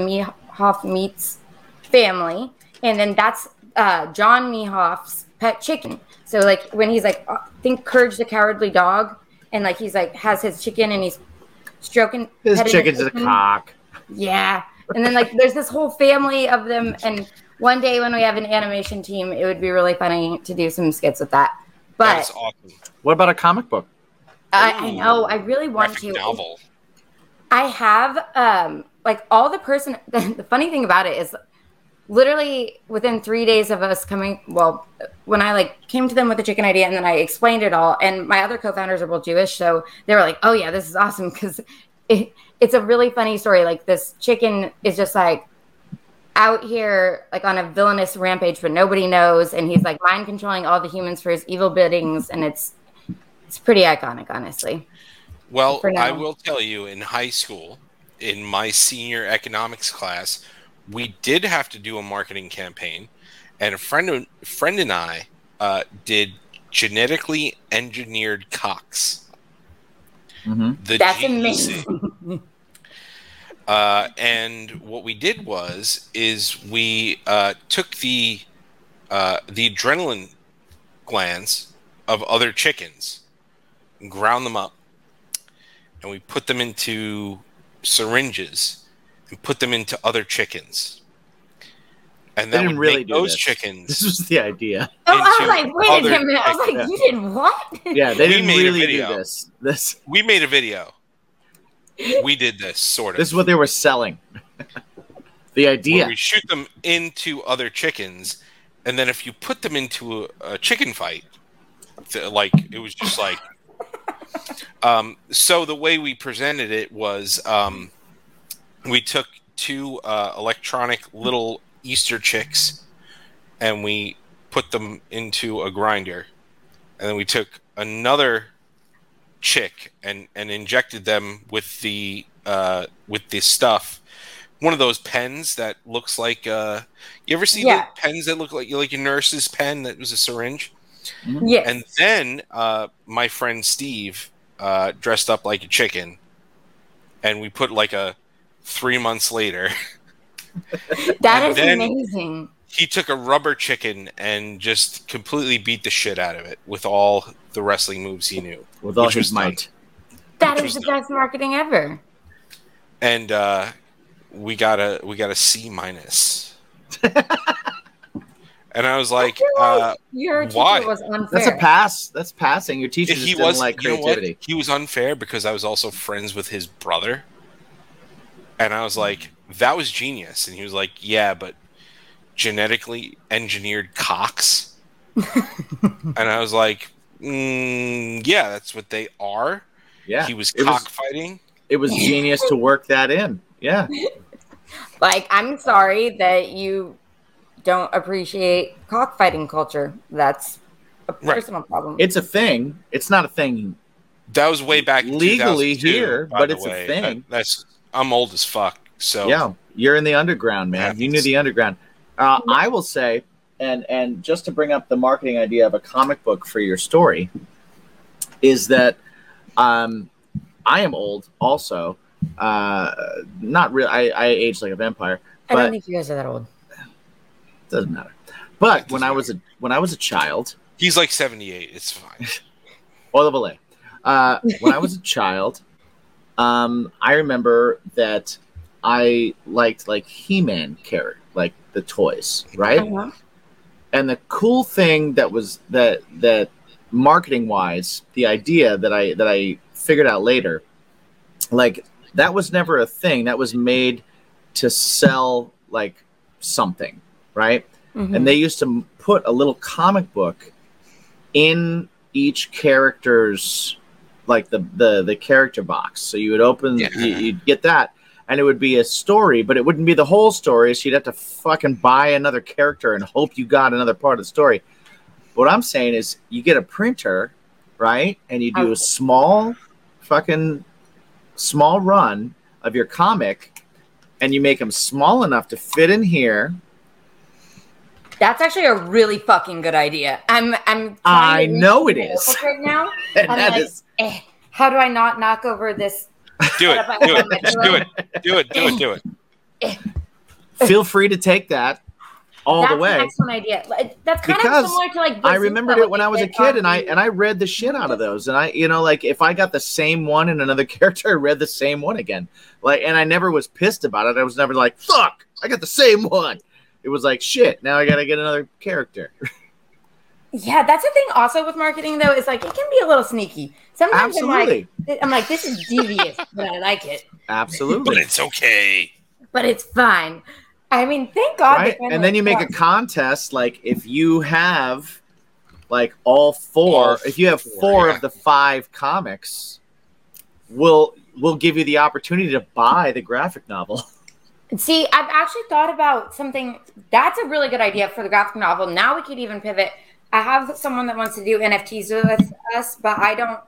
Mihoff Meats family, and then that's uh, John Mihoff's pet chicken. So like when he's like, uh, think Courage the Cowardly Dog, and like he's like has his chicken and he's stroking his petting the chicken's a cock Yeah. And then like there's this whole family of them and one day when we have an animation team, it would be really funny to do some skits with that. that But is awesome. What about a comic book? I, I know I really want to. novel. I have um like all the person. The, funny thing about it is, literally within three days of us coming, well, when I like came to them with the chicken idea and then I explained it all, and my other co-founders are both Jewish, so they were like, "Oh yeah, this is awesome," because it, it's a really funny story. Like this chicken is just like out here like on a villainous rampage, but nobody knows, and he's like mind controlling all the humans for his evil biddings, and it's it's pretty iconic, honestly. Well, I will tell you, in high school, in my senior economics class, we did have to do a marketing campaign, and a friend, friend and I uh, did genetically engineered cocks. Mm-hmm. The That's GEC. amazing. Uh, and what we did was is we uh, took the uh, the adrenaline glands of other chickens, and ground them up, and we put them into syringes and put them into other chickens. And They then would really make those this. chickens. This was the idea. Oh, I was like, wait a minute. I was like, chickens. you did what? Yeah, they We didn't made a really do this. This We made a video. We did this sort of. this is what they were selling. the where idea. we shoot them into other chickens, and then if you put them into a, a chicken fight, th- like it was just like. Um, so the way we presented it was um, we took two uh, electronic little Easter chicks, and we put them into a grinder, and then we took another chick and and injected them with the uh, with the stuff. One of those pens that looks like uh you ever see Yeah. the pens that look like like your nurse's pen that was a syringe yes. and then uh my friend steve uh dressed up like a chicken and we put like a three months later that and is then- amazing. he took a rubber chicken and just completely beat the shit out of it with all the wrestling moves he knew with all his might. That which is was the best marketing ever. and uh we got a we got a c minus and i was like uh Your teacher why? was unfair. That's a pass. That's passing. Your teacher If just he didn't was like you know what? creativity. He was unfair because I was also friends with his brother, and I was like, "That was genius." And he was like, "Yeah, but genetically engineered cocks." and I was like, mm, "Yeah, that's what they are." Yeah, He was it was cockfighting. it was genius to work that in. Yeah, Like, I'm sorry that you don't appreciate cockfighting culture. That's a Right. personal problem. it's a thing. It's not a thing. That was way back Legally here, but the it's a thing. That- that's I'm old as fuck. So Yeah, you're in the underground, man. You knew the underground. Uh, I will say, and and just to bring up the marketing idea of a comic book for your story, is that um, I am old also. Uh, not real. I, I age like a vampire, I don't think you guys are that old. Doesn't matter. But It when doesn't I was a when I was a child, he's like 78. It's fine. Oil of Olay. Uh, when I was a child, um, I remember that I liked like He-Man character, like the toys, right? Uh-huh. And the cool thing that was that that marketing wise, the idea that I that I figured out later, like that was never a thing. That was made to sell like something, right? Mhm. and they used to put a little comic book in each character's like the the the character box so you would open Yeah. you, you'd get that and it would be a story but it wouldn't be the whole story so you'd have to fucking buy another character and hope you got another part of the story what i'm saying is you get a printer right and you do a small fucking small run of your comic and you make them small enough to fit in here That's actually a really fucking good idea. I'm I'm I know read it the is. notebook right now. and I'm that like, is- eh, how do I not knock over this? Do it. What about- Do it. Just do it. Do it. Do it. Do it. feel free to take that all That's the way an excellent idea. Eh, that's kind Because of similar to like. I remembered it when I was a kid, and I and I read the shit out of those. And I, you know, like if I got the same one in another character, I read the same one again. Like, and I never was pissed about it. I was never like, "Fuck, I got the same one." It was like shit. Now I gotta get another character. Yeah, that's the thing. Also with marketing though, is like it can be a little sneaky. Sometimes Absolutely. I'm like, I'm like, this is devious, but I like it. Absolutely, but it's okay. But it's fine. I mean, thank God. they right? And then you make a contest. Like if you have like all four, All if you have four, four yeah. of the five comics, we'll we'll give you the opportunity to buy the graphic novel. See, I've actually thought about something. That's a really good idea for the graphic novel. Now we could even pivot. I have someone that wants to do NFTs with us, but I don't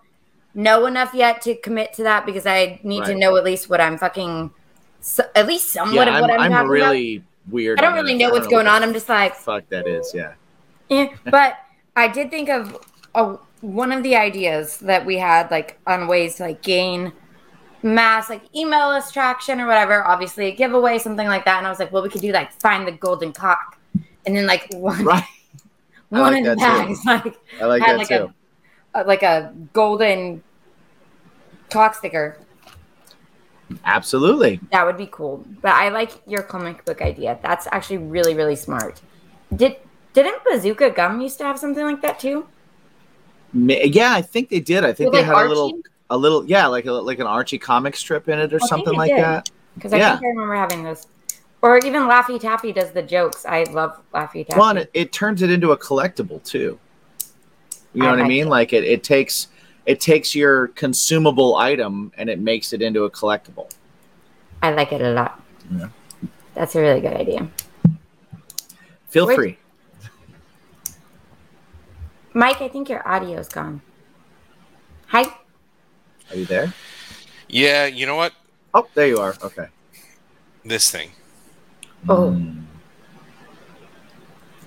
know enough yet to commit to that because I need to know at least what I'm fucking, so, at least yeah, somewhat of I'm, what I'm, I'm talking really weird. I don't really know what's going what on. I'm just like, Fuck that is, yeah. Eh, but I did think of a, one of the ideas that we had, like on ways to like gain mass, like email list traction or whatever. Obviously, a giveaway, something like that. And I was like, well, we could do like find the golden cock, and then like one Right. One like in the bag is like I like had that like too. a, a like a golden cock sticker. Absolutely. That would be cool. But I like your comic book idea. That's actually really really smart. Did didn't Bazooka Gum used to have something like that too? Yeah, I think they did. I think With, they like, had a little, a little, yeah, like a, like an Archie comic strip in it or I something like did. that. Because I Yeah. think I remember having those. Or even Laffy Taffy does the jokes. I love Laffy Taffy. Well, it, it turns it into a collectible too. You know I what I mean? it. Like it, it takes it takes your consumable item and it makes it into a collectible. I like it a lot. Yeah. That's a really good idea. Feel Where's- free. Mike, I think your audio's gone. Hi. Are you there? Yeah, you know what? Oh, there you are. Okay. This thing. Oh, Mm.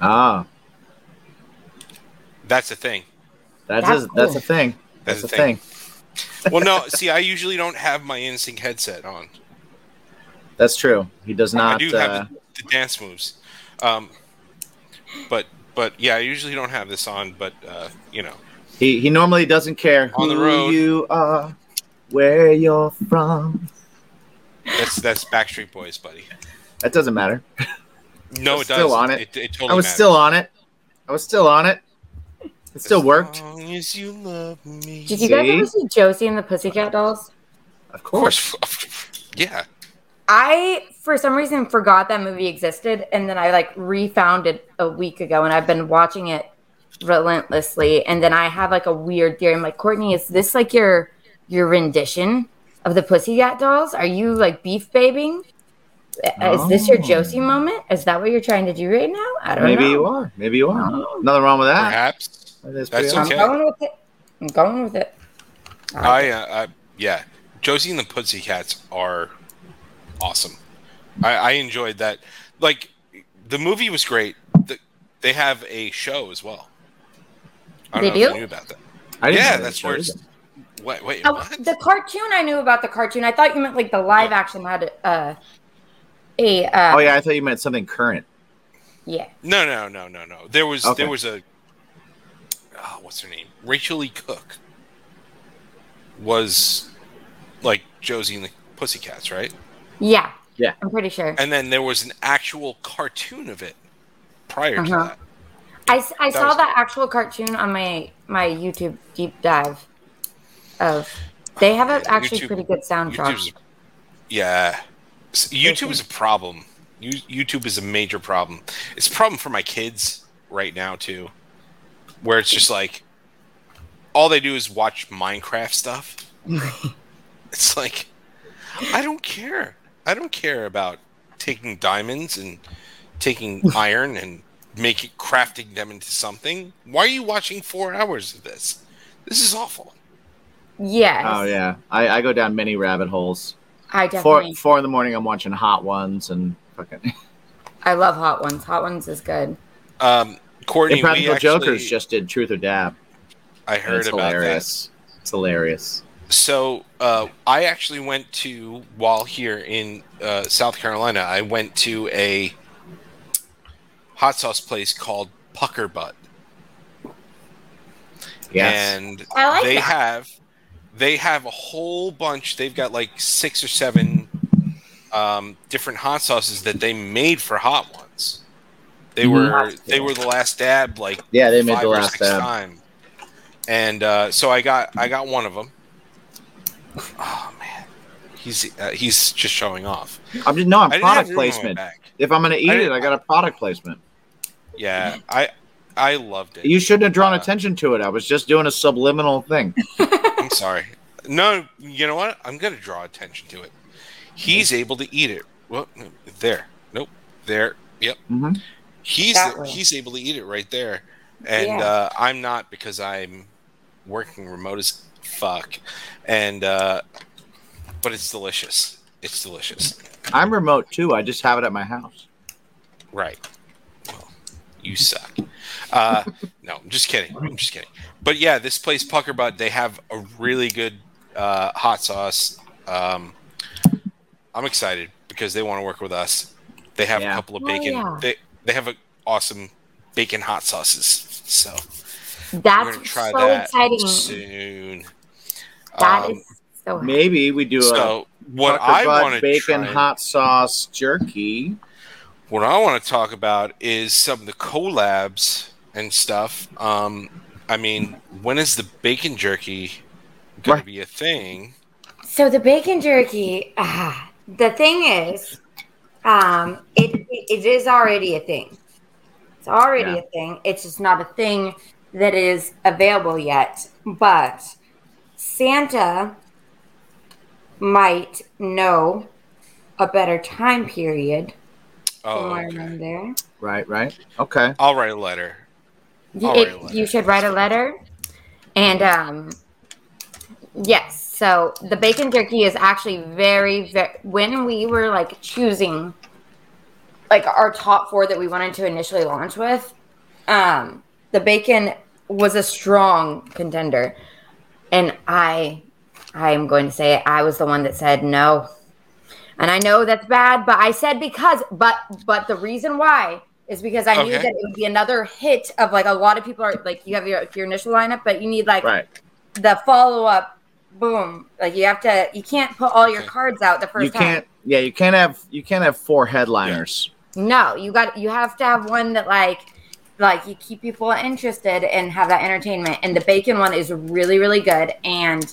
Ah, That's a thing. that's That's a, that's a thing. That's That's, a a thing. thing. Well, no. see, I usually don't have my NSYNC headset on. That's true. He does not. I do uh, have the, the dance moves, um, but but yeah, I usually don't have this on. But uh, you know, he he normally doesn't care On the who road. you are, where you're from. that's that's Backstreet Boys, buddy. That doesn't matter. No, was it does. still on it. It, it totally I was matters. still on it. I was still on it. It still worked. Long as you love me. did you guys See? ever see Josie and the Pussycat Dolls? Of Of course. course. yeah. I, for some reason, forgot that movie existed, and then I like refound it a week ago, and I've been watching it relentlessly. And then I have like a weird theory. I'm like, Courtney, is this like your your rendition of the Pussycat Dolls? Are you like beef babing? Is this your Oh. Josie moment? Is that what you're trying to do right now? I don't Maybe know. Maybe you are. Maybe you are. Oh. Nothing wrong with that. Perhaps. That's That's pretty I'm going with it. I'm going with it. I I, uh, I yeah, Josie and the Pussycats are awesome. I, I enjoyed that. Like the movie was great. The, they have a show as well. I don't They know if do? you knew about that. I Yeah, that's that where Wait, wait, Oh, what? the cartoon I knew about the cartoon. I thought you meant like the live action had uh, a uh, Oh yeah, I thought you meant something current. yeah. No, no, no, no, no. There was Okay. there was a. Oh, what's her name? Rachel E. Cook was like Josie and the Pussycats, right? Yeah. Yeah. I'm pretty sure. And then there was an actual cartoon of it prior to Uh-huh. that. I, I That saw was- that actual cartoon on my my YouTube deep dive of they have a Yeah, actually YouTube- pretty good soundtrack. YouTube's, yeah, YouTube is a problem. YouTube is a major problem. It's a problem for my kids right now too, where it's just like all they do is watch Minecraft stuff. it's like I don't care. I don't care about taking diamonds and taking iron and making crafting them into something. Why are you watching four hours of this? This is awful. Yes. Oh yeah, I, I go down many rabbit holes. I Four definitely four four in the morning, I'm watching Hot Ones and fucking I love Hot Ones. Hot Ones is good. Um, Courtney, we Impractical actually, Jokers just did Truth or Dab. I and heard it's about hilarious. It's hilarious. So uh, I actually went to while here in uh, South Carolina. I went to a hot sauce place called Pucker Butt, Yes. and I like they that. have they have a whole bunch. They've got like six or seven um, different hot sauces that they made for hot ones. They Mhm. were they were the last dab like Yeah, they made the last dab. time. And uh, so I got I got one of them. Oh man, he's uh, he's just showing off. I'm just no, I'm I product have room on my placement. back. If I'm gonna eat I it, I got a product placement. Yeah, I I loved it. You shouldn't have drawn Uh, attention to it. I was just doing a subliminal thing. I'm sorry. No, you know what? I'm gonna draw attention to it. He's able to eat it. Well, there. Nope. There. Yep. hmm He's That way. he's able to eat it right there, and Yeah. uh, I'm not because I'm working remote as fuck, and uh, but it's delicious. It's delicious. I'm remote too. I just have it at my house. Right. Well, you suck. Uh, no, I'm just kidding. I'm just kidding. But yeah, this place Pucker Butt, they have a really good uh, hot sauce. Um, I'm excited because they want to work with us. They have Yeah. a couple of Oh, bacon. yeah. They they have a awesome bacon hot sauces. So we're That's gonna try so that exciting. soon. That Um, is so. Maybe we do a. What Pucker I Butt want bacon try, hot sauce jerky. What I want to talk about is some of the collabs and stuff. Um, I mean, when is the bacon jerky going to be a thing? So the bacon jerky, ah, the thing is, um, it it is already a thing. It's already Yeah. a thing. It's just not a thing that is available yet. But Santa might know a better time period Oh, somewhere okay. in there. Right, right. Okay. I'll write a letter. You- it- write a letter. you should write a letter. And um, yes, so the bacon jerky is actually very, very. When we were like choosing, like our top four that we wanted to initially launch with, um, the bacon was a strong contender, and I, I am going to say it, I was the one that said no. And I know that's bad, but I said because, but, but the reason why is because I knew that it would be another hit of like a lot of people are like you have your your initial lineup, but you need like Right. the follow up. Boom! Like you have to, you can't put all your cards out the first You time. can't. Yeah, you can't have. You can't have four headliners. No, you got you have to have one that like like you keep people interested and have that entertainment. And the bacon one is really really good. And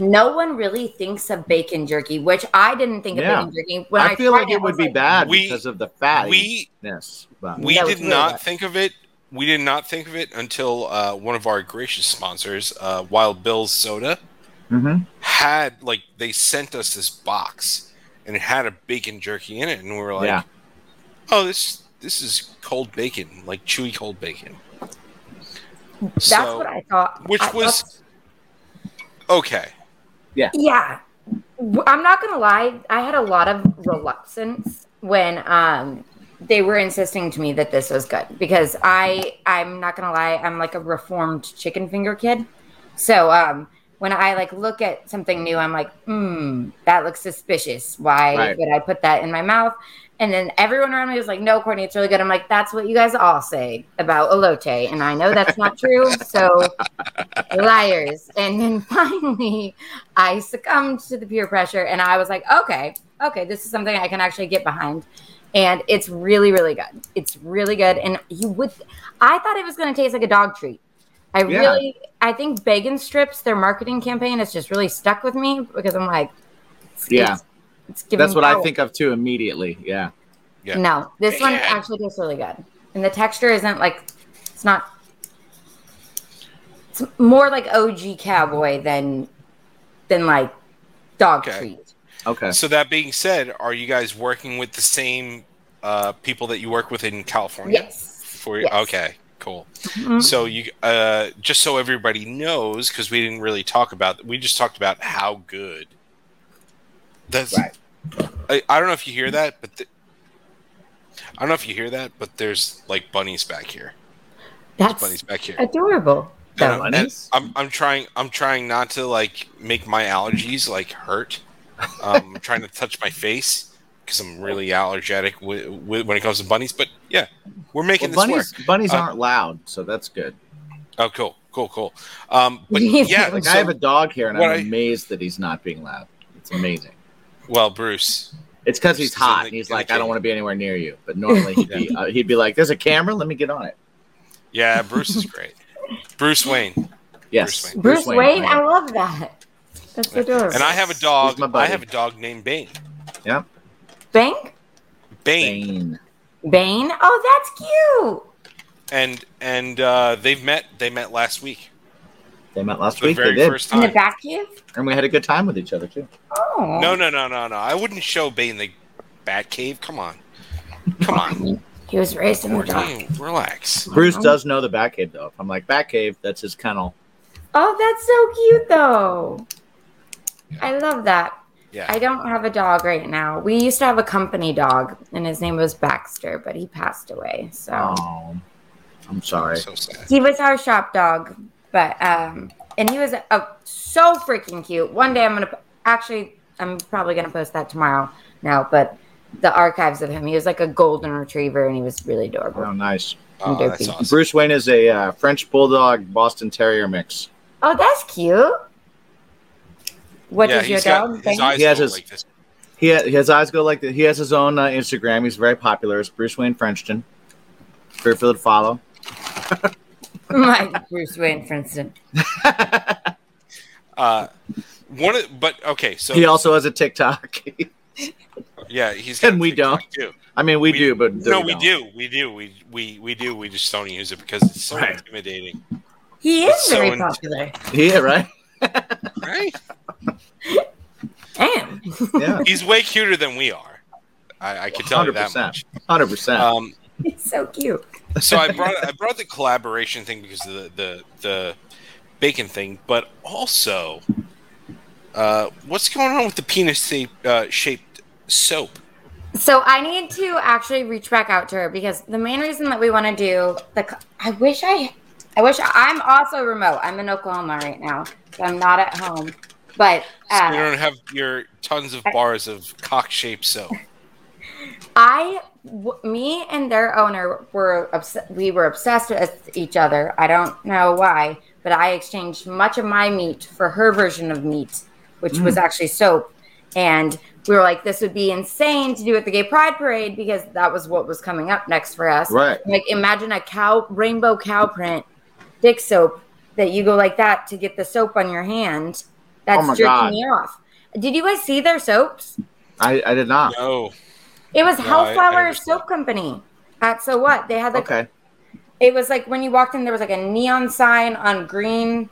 no one really thinks of bacon jerky, which I didn't think Yeah. of bacon jerky. When I, I, feel like it I would be like, bad We- because of the fat. We fattiness. but- we did really not good. think of it. We did not think of it until uh, one of our gracious sponsors, uh, Wild Bill's Soda, Mhm. had like they sent us this box and it had a bacon jerky in it, and we were like, yeah. "Oh, this this is cold bacon, like chewy cold bacon." That's So- what I thought. which I- was okay. Yeah Yeah. I'm not gonna lie i had a lot of reluctance when um they were insisting to me that this was good because i i'm not gonna lie i'm like a reformed chicken finger kid so um when i like look at something new i'm like hmm that looks suspicious why Right. would i put that in my mouth and then everyone around me was like no courtney it's really good i'm like that's what you guys all say about elote and i know that's not true so liars and then finally I succumbed to the peer pressure and I was like, okay, okay, this is something I can actually get behind. And it's really, really good. It's really good. And you would, I thought it was going to taste like a dog treat. I Yeah. really, I think Bacon Strips, their marketing campaign has just really stuck with me because I'm like, it's, Yeah. it's, it's giving That's me what I think of too immediately. Yeah. Yeah. No, this one actually tastes really good. And the texture isn't like, it's not, it's more like OG cowboy than, than like dog Okay. treat. Okay. So that being said, are you guys working with the same uh, people that you work with in California? Yes. For Yes. okay, cool. Mhm. So you uh, just so everybody knows, because we didn't really talk about, we just talked about how good. That's Right. I, I don't know if you hear that, but the, I don't know if you hear that, but there's like bunnies back here. There's That's bunnies back here. adorable. And and I'm, I'm trying I'm trying not to like make my allergies like hurt. Um, I'm trying to touch my face because I'm really allergic wi- wi- when it comes to bunnies. But yeah, we're making Well, this bunnies work. bunnies Uh, aren't loud, so that's good. Oh, cool, cool, cool. Um, but Yeah. yeah, Like so- I have a dog here, and I'm I- amazed that he's not being loud. It's amazing. well, Bruce, It's because he's Bruce is in hot. the- and he's like, I don't want to be anywhere near you. But normally he'd be, uh, he'd be like, "There's a camera. Let me get on it." Yeah, Bruce is great. Bruce Wayne. Yes, Bruce Wayne. Bruce, Wayne, I love that. That's adorable. And I have a dog. My. I have a dog named Bane. Yeah, Bank? Bane. Bane. Bane? Oh, that's cute. And and uh, they've met. They met last week. They met last The week. They very did, first In the time. back cave? and we had a good time with each other too. Oh. No, no, no, no, no. I wouldn't show Bane the Bat Cave. Come on. Come on. He was raised in the dark. Relax. Bruce does know the Batcave though. If I'm like Batcave, that's his kennel. Oh, that's so cute though. I love that. Yeah. I don't have a dog right now. We used to have a company dog, and his name was Baxter, but he passed away. So Oh, I'm sorry. so sad. he was our shop dog, but um, and he was uh, so freaking cute. One day I'm gonna actually, I'm probably gonna post that tomorrow now, but the archives of him. He was like a golden retriever, and he was really adorable. Oh, nice. Oh, that's awesome. Bruce Wayne is a uh, French Bulldog Boston Terrier mix. Oh, that's cute. What yeah, does your he's got dog his think? eyes He has his- like this. He his eyes go like that. He has his own uh, Instagram. He's very popular. It's Bruce Wayne Frenchton. Fairfield to follow. My Bruce Wayne, Frenchton. Uh, one of, but okay, so he also has a TikTok. yeah, he's And got we TikTok, don't. too. I mean, we, We- do, but No, we don't. do, we do, we we we do. We just don't use it because it's so Right. intimidating, He is So very in- popular. Yeah, right. Right? Damn. Yeah, He's way cuter than we are. I, I can tell you that 100%. much. hundred percent. Um, He's so cute. so I brought I brought the collaboration thing because of the the, the bacon thing, but also, uh, what's going on with the penis shaped, uh, shaped soap? So I need to actually reach back out to her because the main reason that we want to do the I wish I I wish I'm also remote. I'm in Oklahoma right now, so I'm not at home. But you uh, don't have your tons of bars of cock shaped soap. I, w- me and their owner were obs- we were obsessed with each other. I don't know why, but I exchanged much of my meat for her version of meat, which was actually soap. And we were like, this would be insane to do at the Gay Pride Parade because that was what was coming up next for us. Right. Like, imagine a cow rainbow cow print dick soap that you go like that to get the soap on your hand. That's Oh jerking God. me off. Did you guys see their soaps? I, I did not. No, It was No, I- I Hellflower. Soap Company at So What. They had like Okay. it was like when you walked in, there was like a neon sign on green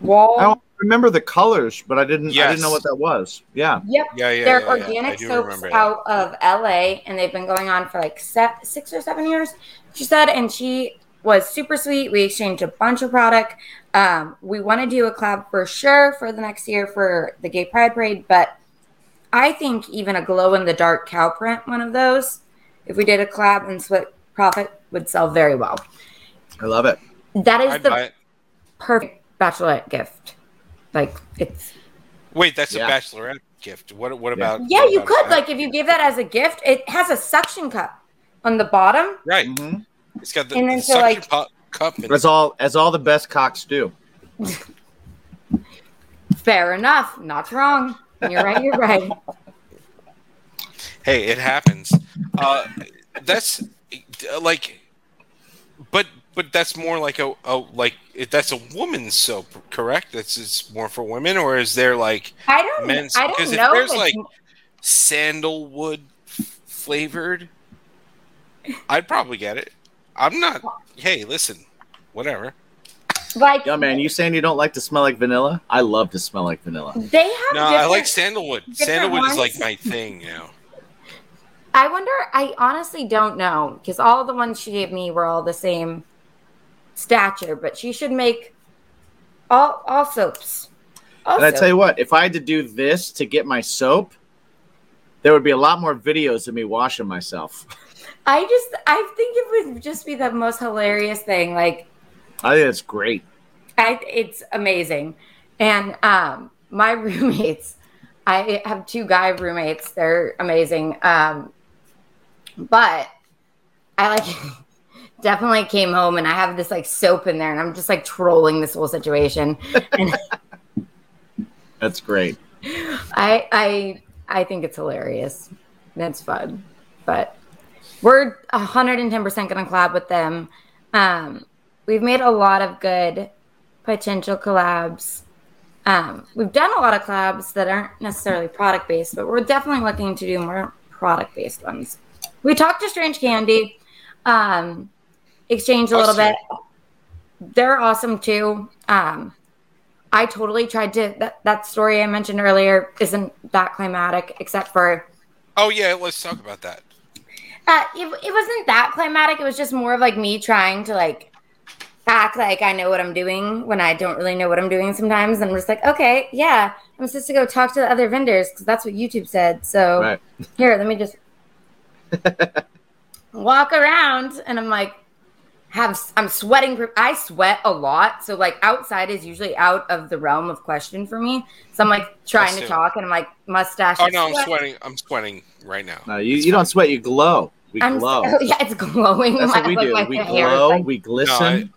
wall. I don't remember the colors, but I didn't. I didn't know what that was. Yeah. Yep, yeah, yeah, they're yeah, yeah. Organic do soaps out of LA, and they've been going on for like se- six or seven years. She said, and she was super sweet. We exchanged a bunch of product. Um, we want to do a collab for sure for the next year for the Gay Pride Parade, but I think even a glow in the dark cow print, one of those, if we did a collab and split profit, would sell very well. I love it. That is I'd the perfect bachelorette gift. Like it's Wait, that's Yeah. a bachelorette gift. What? What about? yeah, what you about could like if you give that as a gift. It has a suction cup on the bottom. right. hmm It's got the, And then the so, suction like- pu- cup. And, As all as all the best cocks do. Fair enough. Not wrong. You're right. You're right. hey, it happens. Uh, that's like, but but that's more like a, a like that's a woman's soap, correct? That's it's more for women, or is there like I don't. men's? I Because don't if know. there's if like sandalwood f- flavored, I'd probably get it. I'm not. Hey, listen, whatever. like Yeah, man. You saying you don't like to smell like vanilla? I love to smell like vanilla. they have. No, I like sandalwood. different Sandalwood is like my thing, you know. I wonder. I honestly don't know because all the ones she gave me were all the same stature, but she should make all all soaps. All And I tell you what, if I had to do this to get my soap, there would be a lot more videos of me washing myself. I just I think it would just be the most hilarious thing. Like I think that's great. I, it's amazing. And um, my roommates, I have two guy roommates. They're amazing. Um, but I like definitely came home and I have this like soap in there, and I'm just like trolling this whole situation. And That's great. I I I think it's hilarious. That's fun. But we're 110% going to collab with them. Um, we've made a lot of good potential collabs. Um, we've done a lot of collabs that aren't necessarily product based, but we're definitely looking to do more product based ones. We talked to Strange Candy, um, exchanged a little Awesome. bit. They're awesome too. Um, I totally tried to that, that story I mentioned earlier isn't that climatic, except for Oh yeah, let's talk about that. Uh, it, it wasn't that climatic. It was just more of like me trying to like act like I know what I'm doing when I don't really know what I'm doing sometimes. And I'm just like, okay, yeah, I'm supposed to go talk to the other vendors because that's what YouTube said. So Right. here, let me just walk around, and I'm like, have I'm sweating. for- I sweat a lot, so like outside is usually out of the realm of question for me. So I'm like trying to talk, and I'm like mustache. Oh is no, I'm sweating. I'm sweating right now. No, you, you don't sweat. You glow. We I'm glow. so- yeah, it's glowing. That's My- what we like, do. We glow. like- we glisten.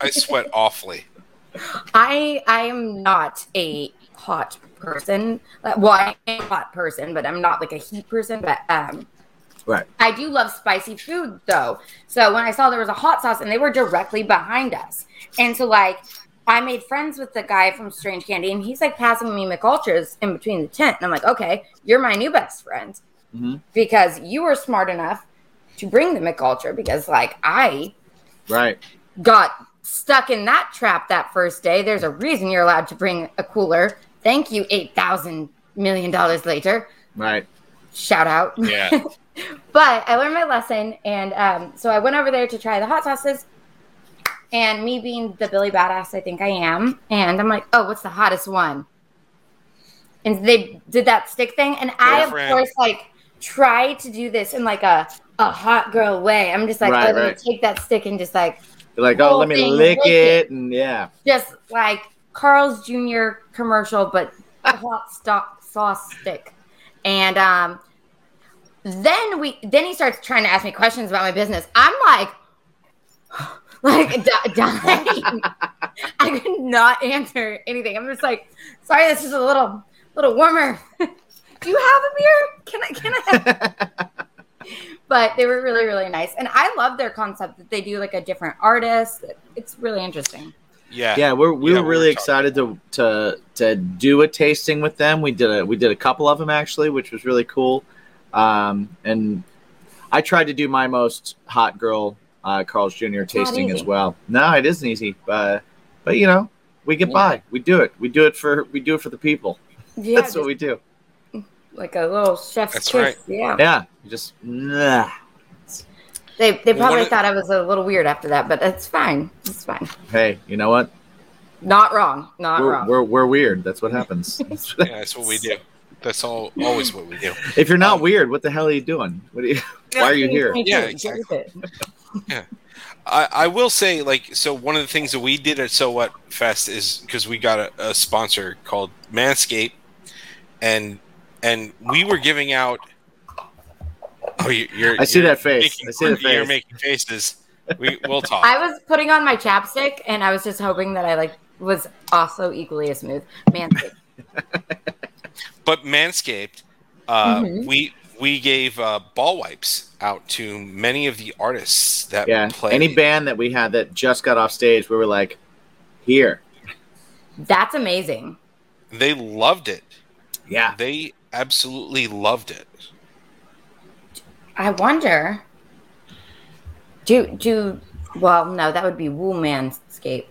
I sweat awfully. I I am not a hot person. Well, I am a hot person, but I'm not like a heat person. But um, right. I do love spicy food though. So when I saw there was a hot sauce and they were directly behind us, and so like I made friends with the guy from Strange Candy, and he's like passing me Mich Ultras in between the tent, and I'm like, okay, you're my new best friend Mhm. because you were smart enough to bring the Mich Ultra because like I Right. got stuck in that trap that first day. There's a reason you're allowed to bring a cooler. Thank you, eight thousand million dollars later. Right. Shout out. Yeah. but I learned my lesson, and um, so I went over there to try the hot sauces. And me being the Billy Badass I think I am, and I'm like, oh, what's the hottest one? And they did that stick thing, and I of course like tried to do this in like a a hot girl way. I'm just like, Right, oh, let me right. take that stick and just like You're like, oh, let me lick lick it, and yeah. just like Carl's Jr. commercial, but a hot stock sauce stick. And um, then we then he starts trying to ask me questions about my business. I'm like, like dying. I could not answer anything. I'm just like, sorry, this is a little little warmer. Do you have a beer? Can I can I? Have? but they were really really nice, and I love their concept that they do like a different artist. It's really interesting. Yeah. yeah, we're we Yeah, were we really were talking excited to to to do a tasting with them. We did a we did a couple of them actually, which was really cool. Um, and I tried to do my most hot girl uh, Carl's Jr. not tasting as well. No, it isn't easy, but but you know we get Yeah. by. We do it. We do it for we do it for the people. Yeah, That's what we do. like a little chef's That's kiss. right. Yeah. Yeah, you just nah. They they probably one of- thought I was a little weird after that, but it's fine. It's fine. Hey, you know what? Not wrong. Not We're, wrong. we're we're weird. That's what happens. Yeah, that's what we do. That's all. Always what we do. if you're not Um, weird, what the hell are you doing? What are you? Why are you here? Me. Yeah, exactly. with it. I, I will say, like, so one of the things that we did at So What Fest is because we got a, a sponsor called Manscaped, and and we were giving out. Oh, you, you're. I see you're that face. making- I see the You're making faces. We we'll talk. I was putting on my chapstick, and I was just hoping that I like was also equally as smooth. Man, but Manscaped, uh, Mhm. we we gave uh, ball wipes out to many of the artists that Yeah. play. Any band that we had that just got off stage, we were like, here. that's amazing. They loved it. Yeah. They absolutely loved it. I wonder. Do do well? No, that would be Woo Manscape.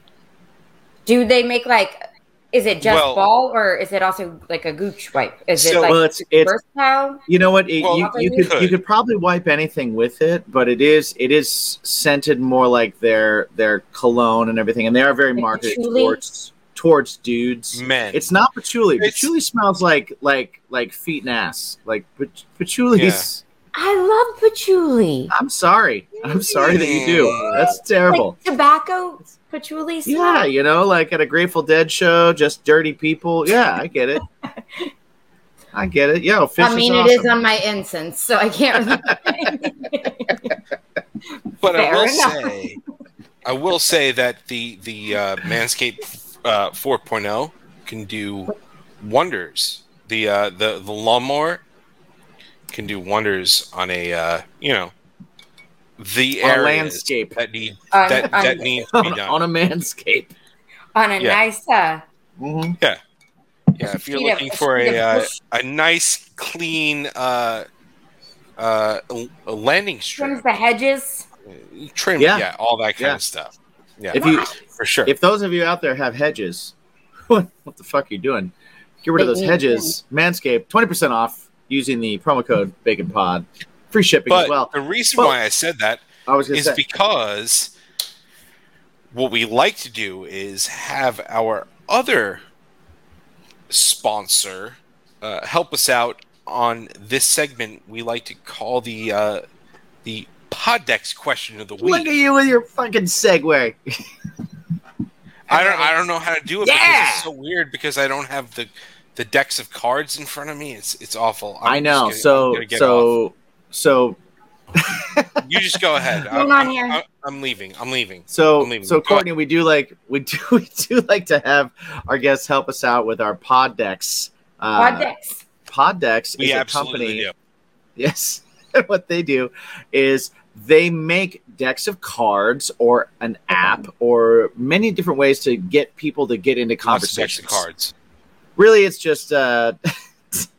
Do they make like? Is it just Well- ball or is it also like a gooch wipe? Is it like well, it's it's versatile? you know what it, Well, you, you could could. you could probably wipe anything with it, but it is it is scented more like their their cologne and everything, and they are very Like marketed patchouli? towards towards dudes. Men. It's not patchouli. It's- patchouli smells like like like feet and ass. Like pach- patchouli's. I love patchouli. I'm sorry. I'm sorry that you do. That's terrible. Like tobacco patchouli smell. Yeah, you know, like at a Grateful Dead show, just dirty people. Yeah, I get it. I get it. Yeah, fish I mean, is it is on my incense, so I can't. But I will enough. say, I will say that the the uh, Manscaped uh, 4.0 can do wonders. the uh, the the lawnmower can do wonders on a uh, you know the On areas landscape. that need On- that on- that needs to be on, done. on a manscape. On a Yeah. nice uh, Mm-hmm. yeah, if you're Speed of- looking for speed a uh, a nice clean uh, uh, a landing trims the hedges. trim, Yeah. yeah. all that kind Yeah. of stuff. Yeah, If you for sure. if those of you out there have hedges, what, what the fuck are you doing? Get rid of those hedges. manscape twenty percent off using the promo code Bacon Pod. Free shipping but as well. the reason Well- why I said that I was is say because what we like to do is have our other sponsor uh, help us out on this segment we like to call the uh, the Poddex question of the week. Look at you with your fucking segue. I don't I don't know how to do it because Yeah! it's so weird because I don't have the the decks of cards in front of me. It's it's awful. I'm I know. gonna- I'm So gonna so so you just go ahead. Hang I'm, on here. I'm, I'm leaving. I'm leaving. so I'm leaving. so Courtney, we do like we do we do like to have our guests help us out with our pod decks. Uh, Pod decks. Pod decks We is a company. do. Yes. what they do is they make decks of cards or an app or many different ways to get people to get into Lots of decks of cards. Really, it's just uh,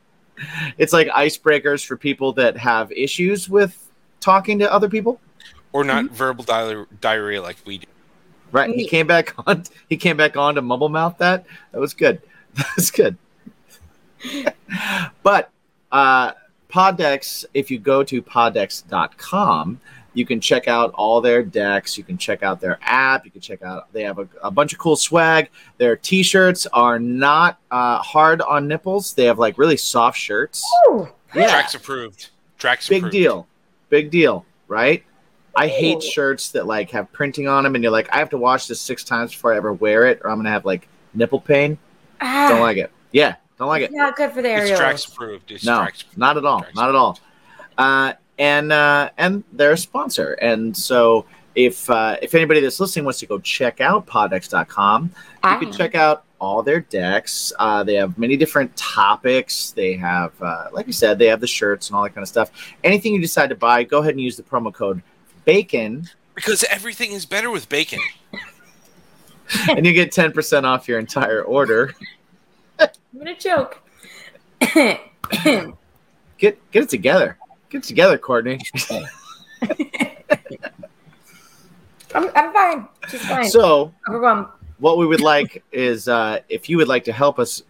it's like icebreakers for people that have issues with talking to other people. or not verbal diar- diarrhea like we do. Right. He came back on. He came back on to mumble mouth that. That was good. That was good. but uh, Poddex, if you go to poddex.com, you can check out all their decks. You can check out their app. You can check out. They have a, a bunch of cool swag. Their T-shirts are not uh, hard on nipples. They have like really soft shirts. Ooh. Yeah, Drax approved. Drax big approved. deal. Big deal. Right. I hate shirts that like have printing on them, and you're like, I have to wash this six times before I ever wear it, or I'm gonna have like nipple pain. Ah, Don't like it. Yeah, don't like it's it. not good for the It's areolas. Drax approved. It's No, Drax approved. not at all. Drax Not at all. Uh, and uh, and they're a sponsor, and so if uh, if anybody that's listening wants to go check out Poddex.com, you Ah. can check out all their decks. Uh, they have many different topics. They have, uh, like you said, they have the shirts and all that kind of stuff. Anything you decide to buy, go ahead and use the promo code BACON, Because everything is better with bacon. and you get ten percent off your entire order. I'm gonna choke. Get get it together. Get together, Courtney. I'm, I'm fine. She's fine. So Overwhelmed. what we would like is uh, if you would like to help us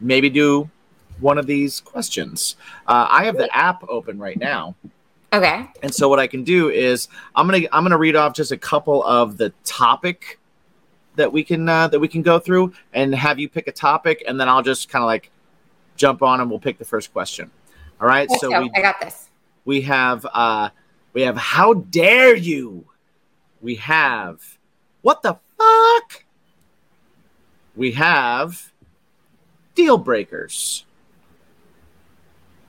maybe do one of these questions. Uh, I have the app open right now, Okay. and so what I can do is I'm gonna I'm gonna read off just a couple of the topic that we can uh, that we can go through, and have you pick a topic, and then I'll just kind of like jump on and we'll pick the first question. All right. So we I got this. we have uh we have how dare you we have what the fuck we have deal breakers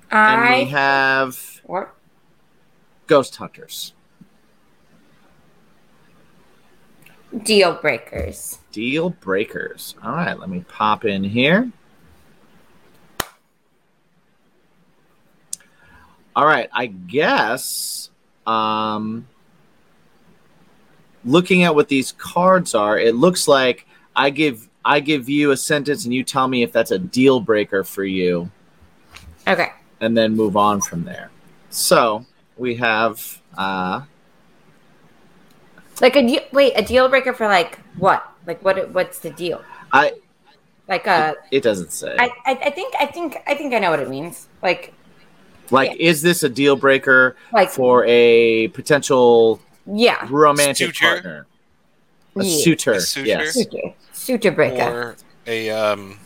and we I have what? ghost hunters Deal breakers. deal breakers all right let me pop in here all right i guess um looking at what these cards are it looks like i give i give you a sentence and you tell me if that's a deal breaker for you Okay. and then move on from there so we have uh Like a de- wait, a deal breaker for like what? Like what? What's the deal? i Like a. it doesn't say I, I, I think I think I think I know what it means. Like like is this a deal breaker like for a potential yeah. romantic Suitor? partner a Yeah. suitor, A suitor? yes Suitor. Suitor breaker. Or a um,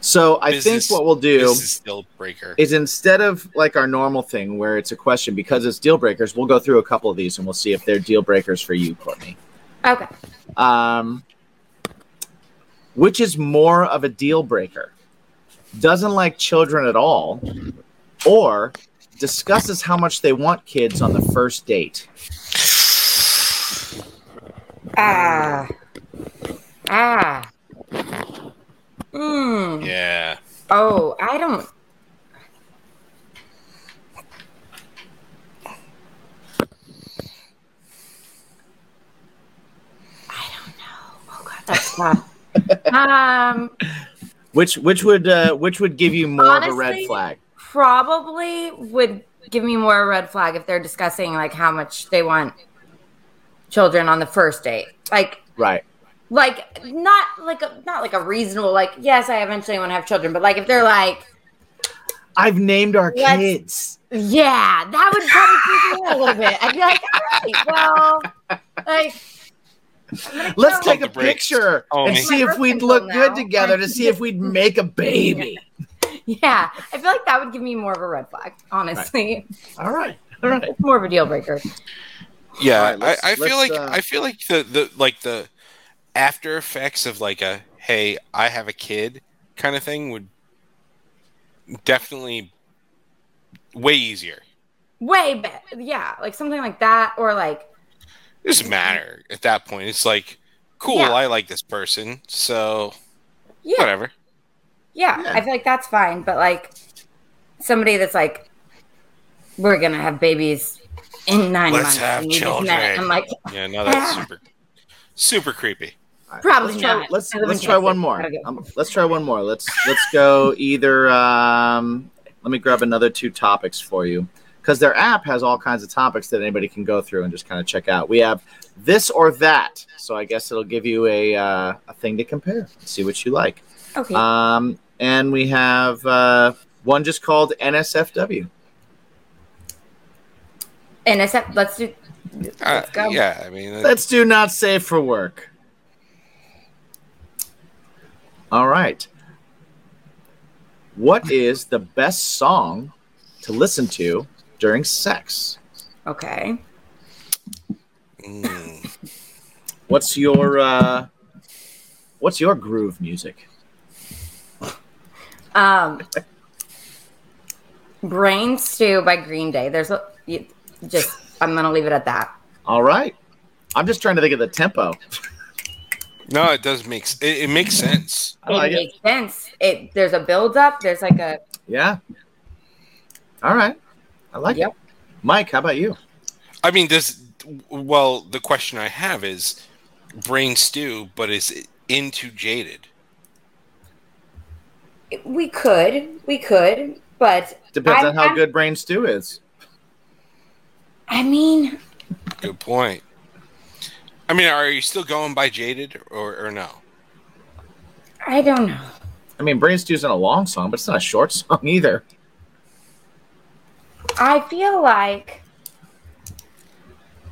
so i Business- think what we'll do deal breaker. is instead of like our normal thing where it's a question because it's deal breakers we'll go through a couple of these and we'll see if they're deal breakers for you courtney Okay. um, which is more of a deal breaker doesn't like children at all or discusses how much they want kids on the first date Ah. Ah. Hmm. yeah. Oh, I don't. I don't know. Oh god, that's tough. um, Which which would uh, which would give you more of a red flag? Probably would give me more a red flag if they're discussing like how much they want children on the first date. Like Right. like not like a not like a reasonable like yes I eventually want to have children but like if they're like I've named our kids. yeah that would probably freak me out a little bit I'd be like all right well like Let's take a the picture Oh, and me. see if we'd look control good together to see if we'd make a baby. yeah I feel like that would give me more of a red flag honestly All right. All right. it's more of a deal breaker Yeah, All right, let's- I, I feel let's, like uh, I feel like the, the like the after effects of like a hey I have a kid kind of thing would definitely way easier. way better yeah like something like that or like It doesn't matter at that point. It's like cool, Yeah. I like this person, so yeah whatever. Yeah, Yeah. I feel like that's fine. But like somebody that's like, we're gonna have babies in 9 Let's months. have and you just met- children. I'm like, Yeah, no, that's super super creepy. All right, Probably let's try, not. Let's let's try one more. Um, let's try one more. Let's let's go either. Um, let me grab another two topics for you because their app has all kinds of topics that anybody can go through and just kind of check out. We have this or that, so I guess it'll give you a uh, a thing to compare. See what you like. Okay, Um, and we have uh, one just called NSFW. and let's do. Uh, Let's go. yeah, I mean that- Let's do not safe for work. All right. What is the best song to listen to during sex? Okay, mm, What's your uh what's your groove music? Um, Brain Stew by Green Day. There's a you, just. I'm gonna leave it at that. All right. I'm just trying to think of the tempo. no, it does make it, it makes sense. I like it it. makes sense. It there's a build up. There's like a Yeah. All right. I like Yep. it. Mike, how about you? I mean, does well the question I have is brain stew, but is it into jaded? We could we could but Depends I- on how I'm- good brain stew is. I mean Good point. I mean, are you still going by jaded or, or no? I don't know. I mean, brain stew's not a long song, but it's not a short song either. I feel like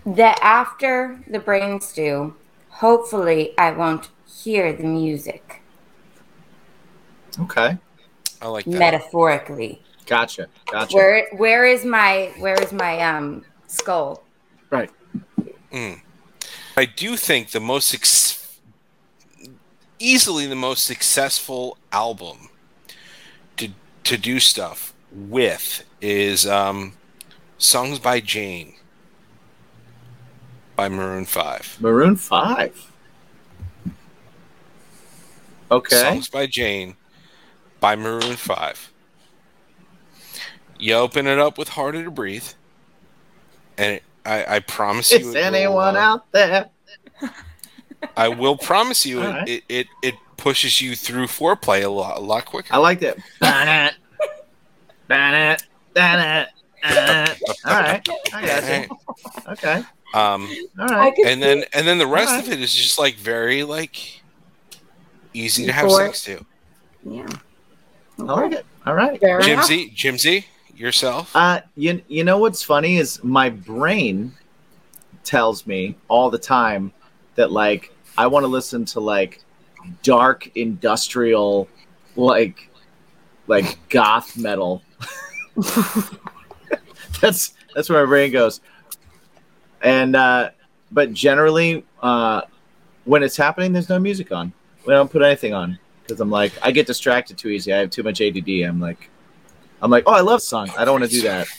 that after the brain stew, hopefully I won't hear the music Okay. I like that. metaphorically. Gotcha. Gotcha. Where where is my where is my um skull? Right. Mm. I do think the most ex- easily the most successful album to to do stuff with is um, songs by Jane by Maroon Five. Maroon 5. Okay. Songs by Jane by Maroon Five. You open it up with "Harder to Breathe," and it, I, I promise you, Is it will, anyone uh, out there? I will promise you, it, right. it, it it pushes you through foreplay a lot a lot quicker. I liked it. Ban it. Ban it. Ban it. Uh, all right. I got you. Okay. Um, All right. and then and then the rest Alright. of it is just like very like easy to have Before- sex to. Yeah. I like it. All right. Fair enough. Jimsy, Jimsy, yourself. Uh, you, you know what's funny is my brain tells me all the time that like I want to listen to like dark industrial like like goth metal. that's that's where my brain goes. And uh but generally uh when it's happening there's no music on. We don't put anything on because I'm like I get distracted too easy. I have too much ADD. I'm like I'm like, "Oh, I love this song. I don't want to do that."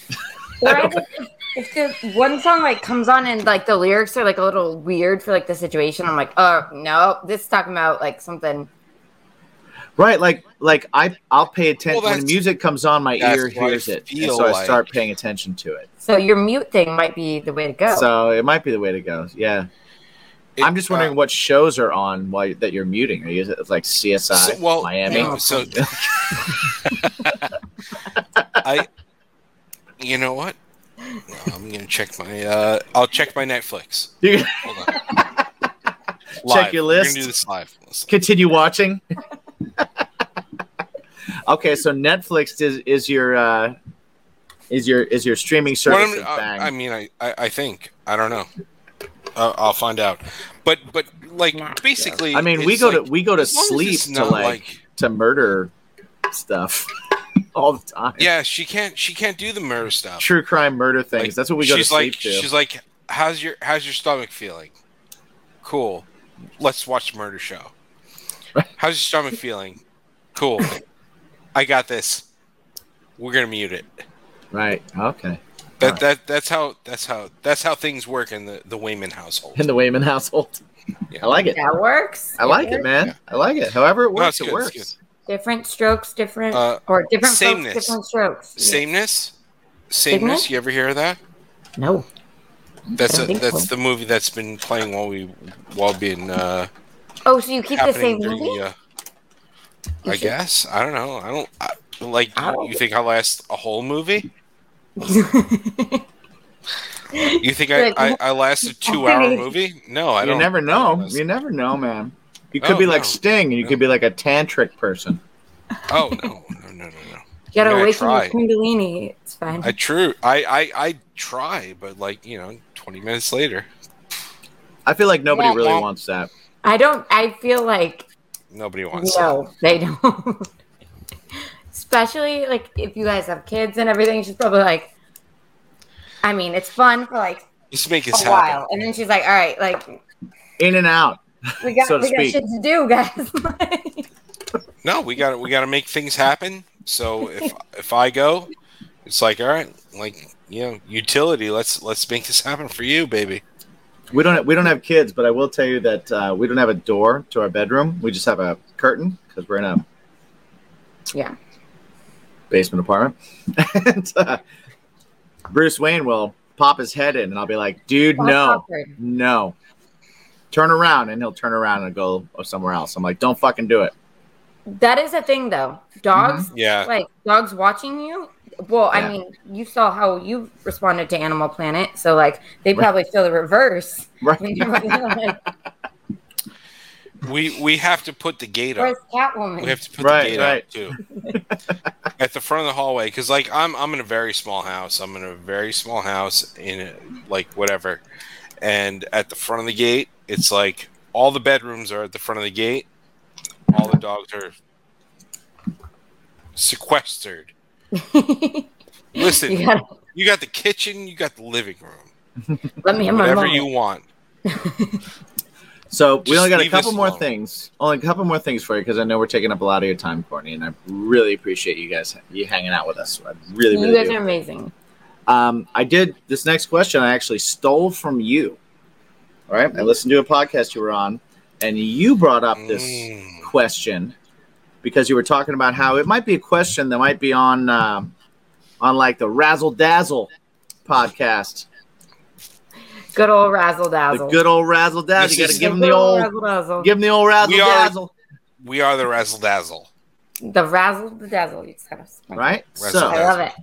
Or I just, if the one song like comes on and like the lyrics are like a little weird for like the situation, I'm like, oh no, this is talking about like something. Right, like like I I'll pay attention Well, when that's- music comes on, my ear hears it, and feel so I start paying attention to it. So your mute thing might be the way to go. So it might be the way to go. Yeah, It- I'm just wondering uh, what shows are on while that you're muting. Are you like CSI, So- well, Miami? no, so I, you know what? I'm gonna check my. Uh, I'll check my Netflix. You Hold on. Live. your We're list. gonna do this live. Continue watching. okay, so Netflix is is your uh, is your is your streaming service. I'm- of bang. I, I mean, I, I, I think I don't know. Uh, I'll find out. But but like Not basically, I mean, we go like- to we go to as long as sleep to not like, to murder stuff all the time. yeah, she can't she can't do the murder stuff. true crime murder things. Like, That's what we go to she's sleep like, to. She's like, how's your how's your stomach feeling? Cool. Let's watch the murder show. How's your stomach feeling? Cool. I got this. We're gonna mute it. right. Okay. That Alright. that that's how that's how that's how things work in the the Wayman household. In the Wayman household. Yeah. I like it. that works. I like it, works. man. I like it. However it works, it's it good, it's works. Different strokes, different Uh, or different sameness. folks, different strokes. Yeah. Sameness. Sameness? Sameness. You ever hear of that? No. That's I a, that's so. the movie that's been playing while we while being uh, Oh, so you keep the same during movie? the. Uh, I should- guess I don't know. I don't I, like. I don't- You think I'll last a whole movie? You think I, I, I last a two hour movie? No, I you don't. You never know. You never know, man. You could Oh, be like no. Sting, and you No. could be like a tantric person. Oh no, no, no, no, no. You gotta Yeah, I awaken your tried. kundalini. It's fine. I true. I, I I try, but like you know, twenty minutes later, I feel like nobody Womp really womp. wants that. I don't. I feel like nobody wants. that. no, they don't. Especially like if you guys have kids and everything, she's probably like. I mean, it's fun for like Let's make a this while, and then she's like, "All right, like In and out. we got So to we got shit to do, guys." No, we got to we got to make things happen. So if if I go, it's like all right, like you know, utility. Let's let's make this happen for you, baby. We don't we don't have kids, but I will tell you that uh, we don't have a door to our bedroom. We just have a curtain because we're in a yeah. Basement apartment. and uh, Bruce Wayne will pop his head in, and I'll be like, "Dude, That's no, awkward. no, turn around," and he'll turn around and go somewhere else. I'm like, "Don't fucking do it." That is a thing, though. Dogs, Yeah, like dogs watching you. Well, Yeah. I mean, you saw how you responded to Animal Planet, so like they probably feel the reverse. Right. when you're like, we we have to put the gate up. Where's Catwoman? We have to put Right, the gate right. up too. At the front of the hallway, because like I'm I'm in a very small house. I'm in a very small house in a, like whatever, and at the front of the gate, it's like all the bedrooms are at the front of the gate. All the dogs are sequestered. Listen, you gotta you got the kitchen, you got the living room, let me have my whatever moment. you want. So we only got a couple more alone. things. Only a couple more things for you because I know we're taking up a lot of your time, Courtney, and I really appreciate you guys you hanging out with us. I really, really. You really guys do. are amazing. Um, I did this next question. I actually stole from you. All right, I listened to a podcast you were on, and you brought up this Mm. question because you were talking about how it might be a question that might be on um, on like the Razzle Dazzle podcast, Good old razzle the dazzle. good old Razzle Dazzle. This You got to give them the old, razzle dazzle. give them the old Razzle We are- Dazzle, We are the razzle dazzle. the razzle the dazzle. You just gotta right? Razzle So, I love it.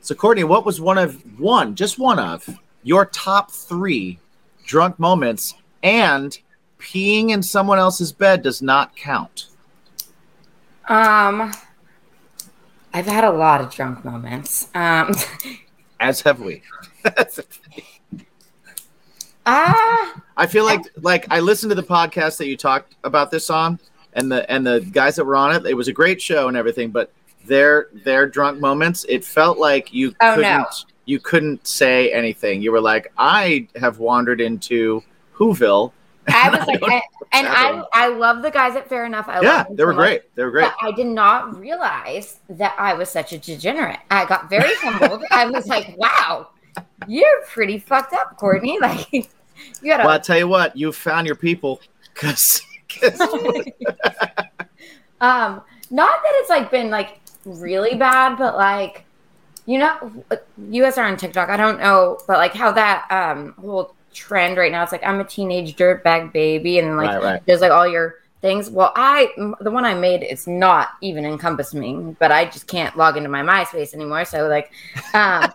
so Courtney, what was one of one, just one of your top three drunk moments, and peeing in someone else's bed does not count. Um, I've had a lot of drunk moments. Um, As have we. ah, I feel like like I listened to the podcast that you talked about this on, and the and the guys that were on it. It was a great show and everything, but their their drunk moments, it felt like you Oh, couldn't no. you couldn't say anything. You were like, I have wandered into Whoville. I was like, I, and I I love the guys at Fair Enough. I yeah, they were so much. great. They were great. I did not realize that I was such a degenerate. I got very humbled. I was like, wow, you're pretty fucked up, Courtney. Like, you gotta. Well, I tell you what, you found your people because Um, not that it's like been like really bad, but like you know, you guys are on TikTok. I don't know, but like how that um whole trend right now. It's like I'm a teenage dirtbag baby, and like Right, right. there's like all your things. Well, I the one I made is not even encompassing, but I just can't log into my MySpace anymore. So like, um,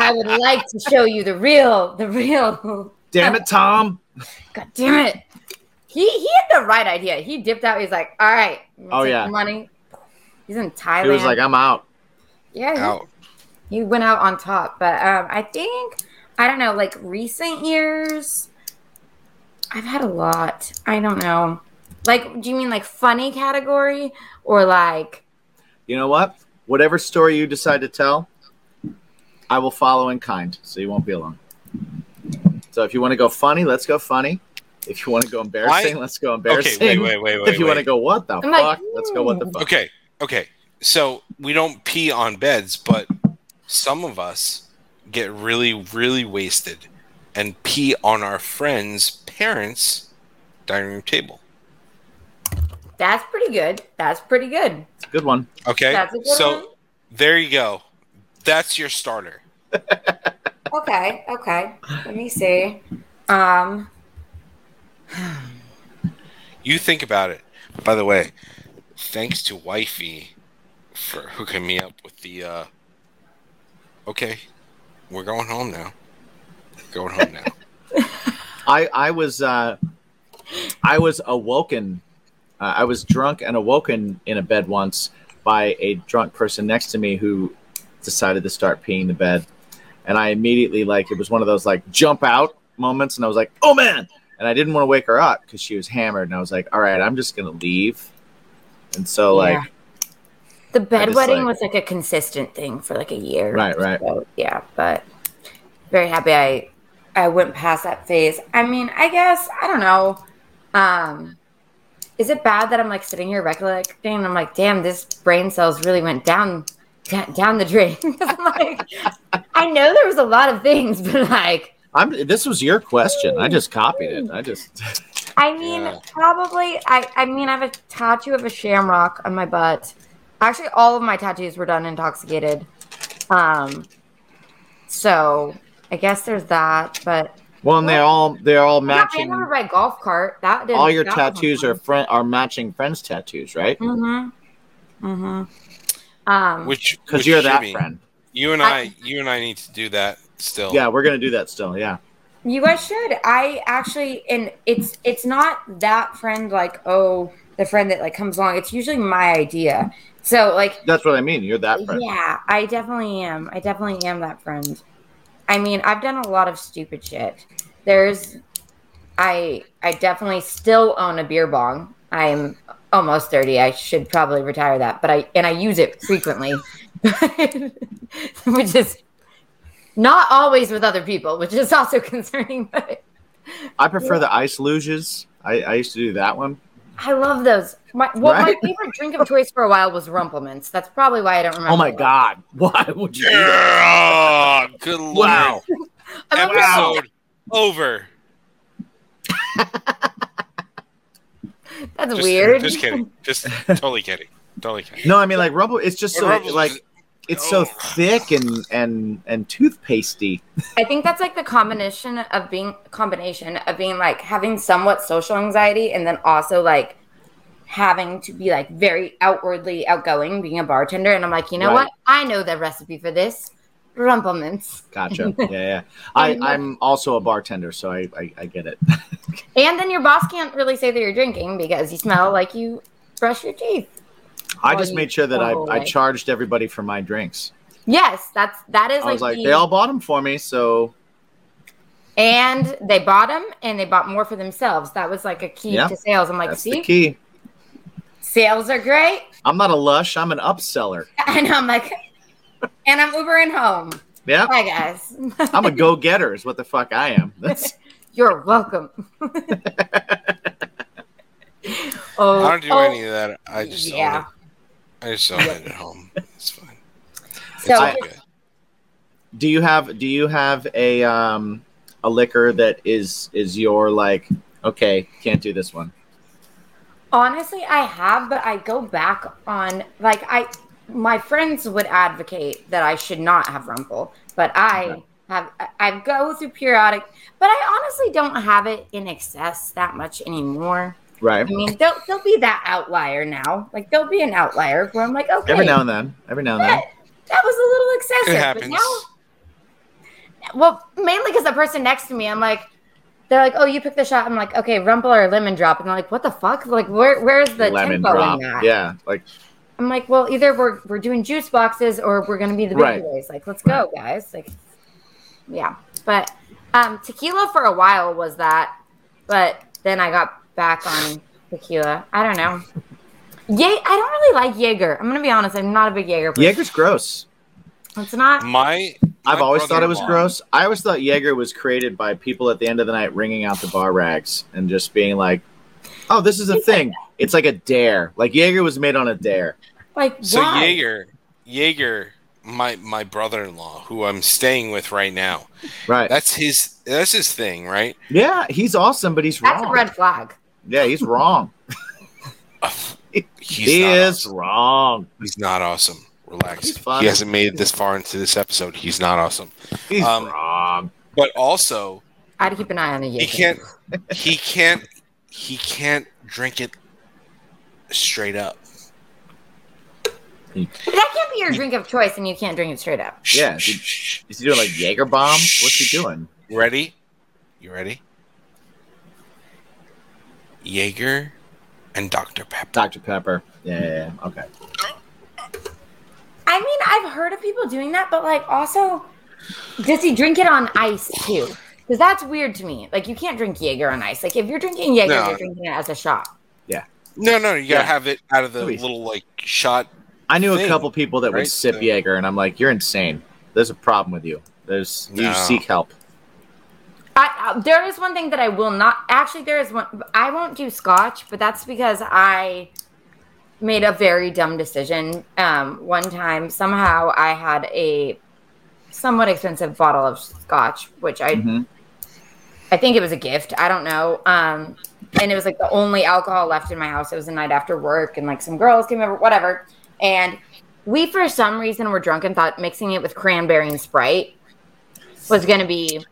I would like to show you the real, the real. Damn it, Tom. God damn it. He he had the right idea. He dipped out. He's like, all right, Oh, yeah. money. He's in Thailand. He was like, I'm out. yeah, he- he went out on top. But um, I think I don't know, like recent years, I've had a lot. I don't know. Like, do you mean like funny category or like? You know what? Whatever story you decide to tell, I will follow in kind, so you won't be alone. So if you want to go funny, let's go funny. If you want to go embarrassing, let's go embarrassing. Okay, wait, wait, wait, wait. if you want to go what the I'm fuck, like, let's go what the fuck. Okay, okay. So we don't pee on beds, but some of us get really, really wasted and pee on our friends' parents' dining room table. That's pretty good. That's pretty good. Good one. Okay, That's a good so one. there you go. That's your starter. Okay, okay. Let me see. Um, You think about it. By the way, thanks to Wifey for hooking me up with the. uh Okay, we're going home now. Going home now. I I was uh, I was awoken. Uh, I was drunk and awoken in a bed once by a drunk person next to me who decided to start peeing the bed, and I immediately like it was one of those like jump out moments, and I was like, oh man, and I didn't want to wake her up because she was hammered, and I was like, all right, I'm just gonna leave, and so Yeah. like the bedwetting like- was like a consistent thing for like a year. right right So, yeah, but very happy I I went past that phase. I mean, I guess I don't know. Um, is it bad that I'm like sitting here recollecting? And I'm like, damn, this brain cells really went down down the drain. Like, I know there was a lot of things, but like, I'm. This was your question. I just copied it. I just. I mean, Yeah. probably. I I mean, I have a tattoo of a shamrock on my butt. Actually, all of my tattoos were done intoxicated. Um, so I guess there's that. But Well, and they're all they're all matching. ran over by a golf cart. That All your tattoos are friend are matching friends' tattoos, right? Mm-hmm. Mm-hmm. Um, Which Because you're that Jimmy, friend. You and I- I, you and I need to do that still. Yeah, we're gonna do that still. Yeah. You guys should. I actually, and it's it's not that friend like oh the friend that like comes along. It's usually my idea. So like That's what I mean. You're that friend. yeah, I definitely am. I definitely am that friend. I mean, I've done a lot of stupid shit. There's, I I definitely still own a beer bong. I'm almost thirty. I should probably retire that, but I and I use it frequently, which is not always with other people, which is also concerning. But I prefer the ice luges. I, I used to do that one. I love those. My, well, Right? my favorite drink of choice for a while was Rumple Minze. That's probably why I don't oh remember. Oh my it. god! Why would you do? Yeah, good lord. Wow! Episode over. That's Just, weird. Just kidding. Just totally kidding. Totally kidding. No, I mean like Rumble. It's just so Rumble's like just- it's so Oh. thick and and and toothpastey. I think that's like the combination of being combination of being like having somewhat social anxiety and then also like having to be like very outwardly outgoing being a bartender and I'm like, you know Right. what? I know the recipe for this. Rumple Minze. Gotcha. Yeah, yeah. I uh, I'm also a bartender, so I I, I get it. And then your boss can't really say that you're drinking because you smell like you brush your teeth. I just made sure that I I charged everybody for my drinks. Yes, that's that is I was like, the, they all bought them for me, so and they bought them and they bought more for themselves. That was like a key Yeah, to sales. I'm like, that's see, the key. sales are great. I'm not a lush. I'm an upseller. And I'm like, and I'm Ubering home. Yeah, Hi guys. I'm a go getter. Is what the fuck I am. That's You're welcome. oh, I don't do oh, any of that. I just yeah. own it. I just own it at home. It's fine. It's So- all good. do you have do you have a um a liquor that is is your like okay can't do this one Honestly, I have, but I go back on like I my friends would advocate that I should not have rumple, but I have I- I go through periodic, but I honestly don't have it in excess that much anymore. Right. I mean, there'll, there'll be that outlier now. Like there'll be an outlier where I'm like, okay, Every now and then. Every now and then. that, that was a little excessive. It happens. But now, well, mainly because the person next to me, I'm like, they're like, oh, you picked the shot. I'm like, okay, rumple or lemon drop, and they're like, what the fuck? Like, where where's the Lemon tempo drop. in that? Yeah. Like I'm like, well, either we're we're doing juice boxes or we're gonna be the big Right. boys. Like, let's go, guys. Like, yeah. But um, tequila for a while was that, but then I got back on tequila. I don't know. Yeah, I don't really like Jaeger. I'm gonna be honest. I'm not a big Jaeger. person. Jaeger's gross. It's not. My, I've always thought it was brother-in-law- gross. I always thought Jaeger was created by people at the end of the night wringing out the bar rags and just being like, "Oh, this is a thing. It's like a dare. Like Jaeger was made on a dare." Like, So why? Jaeger, Jaeger, my my brother-in-law, who I'm staying with right now, Right. that's his that's his thing, right? yeah, he's awesome, but he's That's wrong. a red flag. Yeah, he's wrong. He's he is awesome. wrong. He's not awesome. Relax. He hasn't made it this far into this episode. He's not awesome. He's Um, wrong. But also, I'd keep an eye on the Jaeger. he can't. He can't. He can't drink it straight up. That can't be your drink of choice, and you can't drink it straight up. Yeah, Shh, dude. shh, shh. Is he doing like Jaeger bombs? What's he doing? Ready? You ready? Jaeger and Dr. Pepper. Dr. Pepper. Yeah, yeah, yeah. Okay. I mean, I've heard of people doing that, but like, also, does he drink it on ice too? Because that's weird to me. Like, you can't drink Jaeger on ice. Like, if you're drinking Jaeger, No. you're drinking it as a shot. Yeah. No, no, you gotta Yeah. have it out of the Please. little like shot. I knew a couple people that would sip So- Jaeger, and I'm like, you're insane. There's a problem with you. There's you No. seek help. I, uh, there is one thing that I will not. Actually, there is one. I won't do scotch, but that's because I made a very dumb decision. Um, one time, somehow, I had a somewhat expensive bottle of scotch, which I Mhm. I think it was a gift. I don't know. Um, and it was like the only alcohol left in my house. It was the night after work, and like some girls came over, whatever. And we, for some reason, were drunk and thought mixing it with cranberry and Sprite was going to be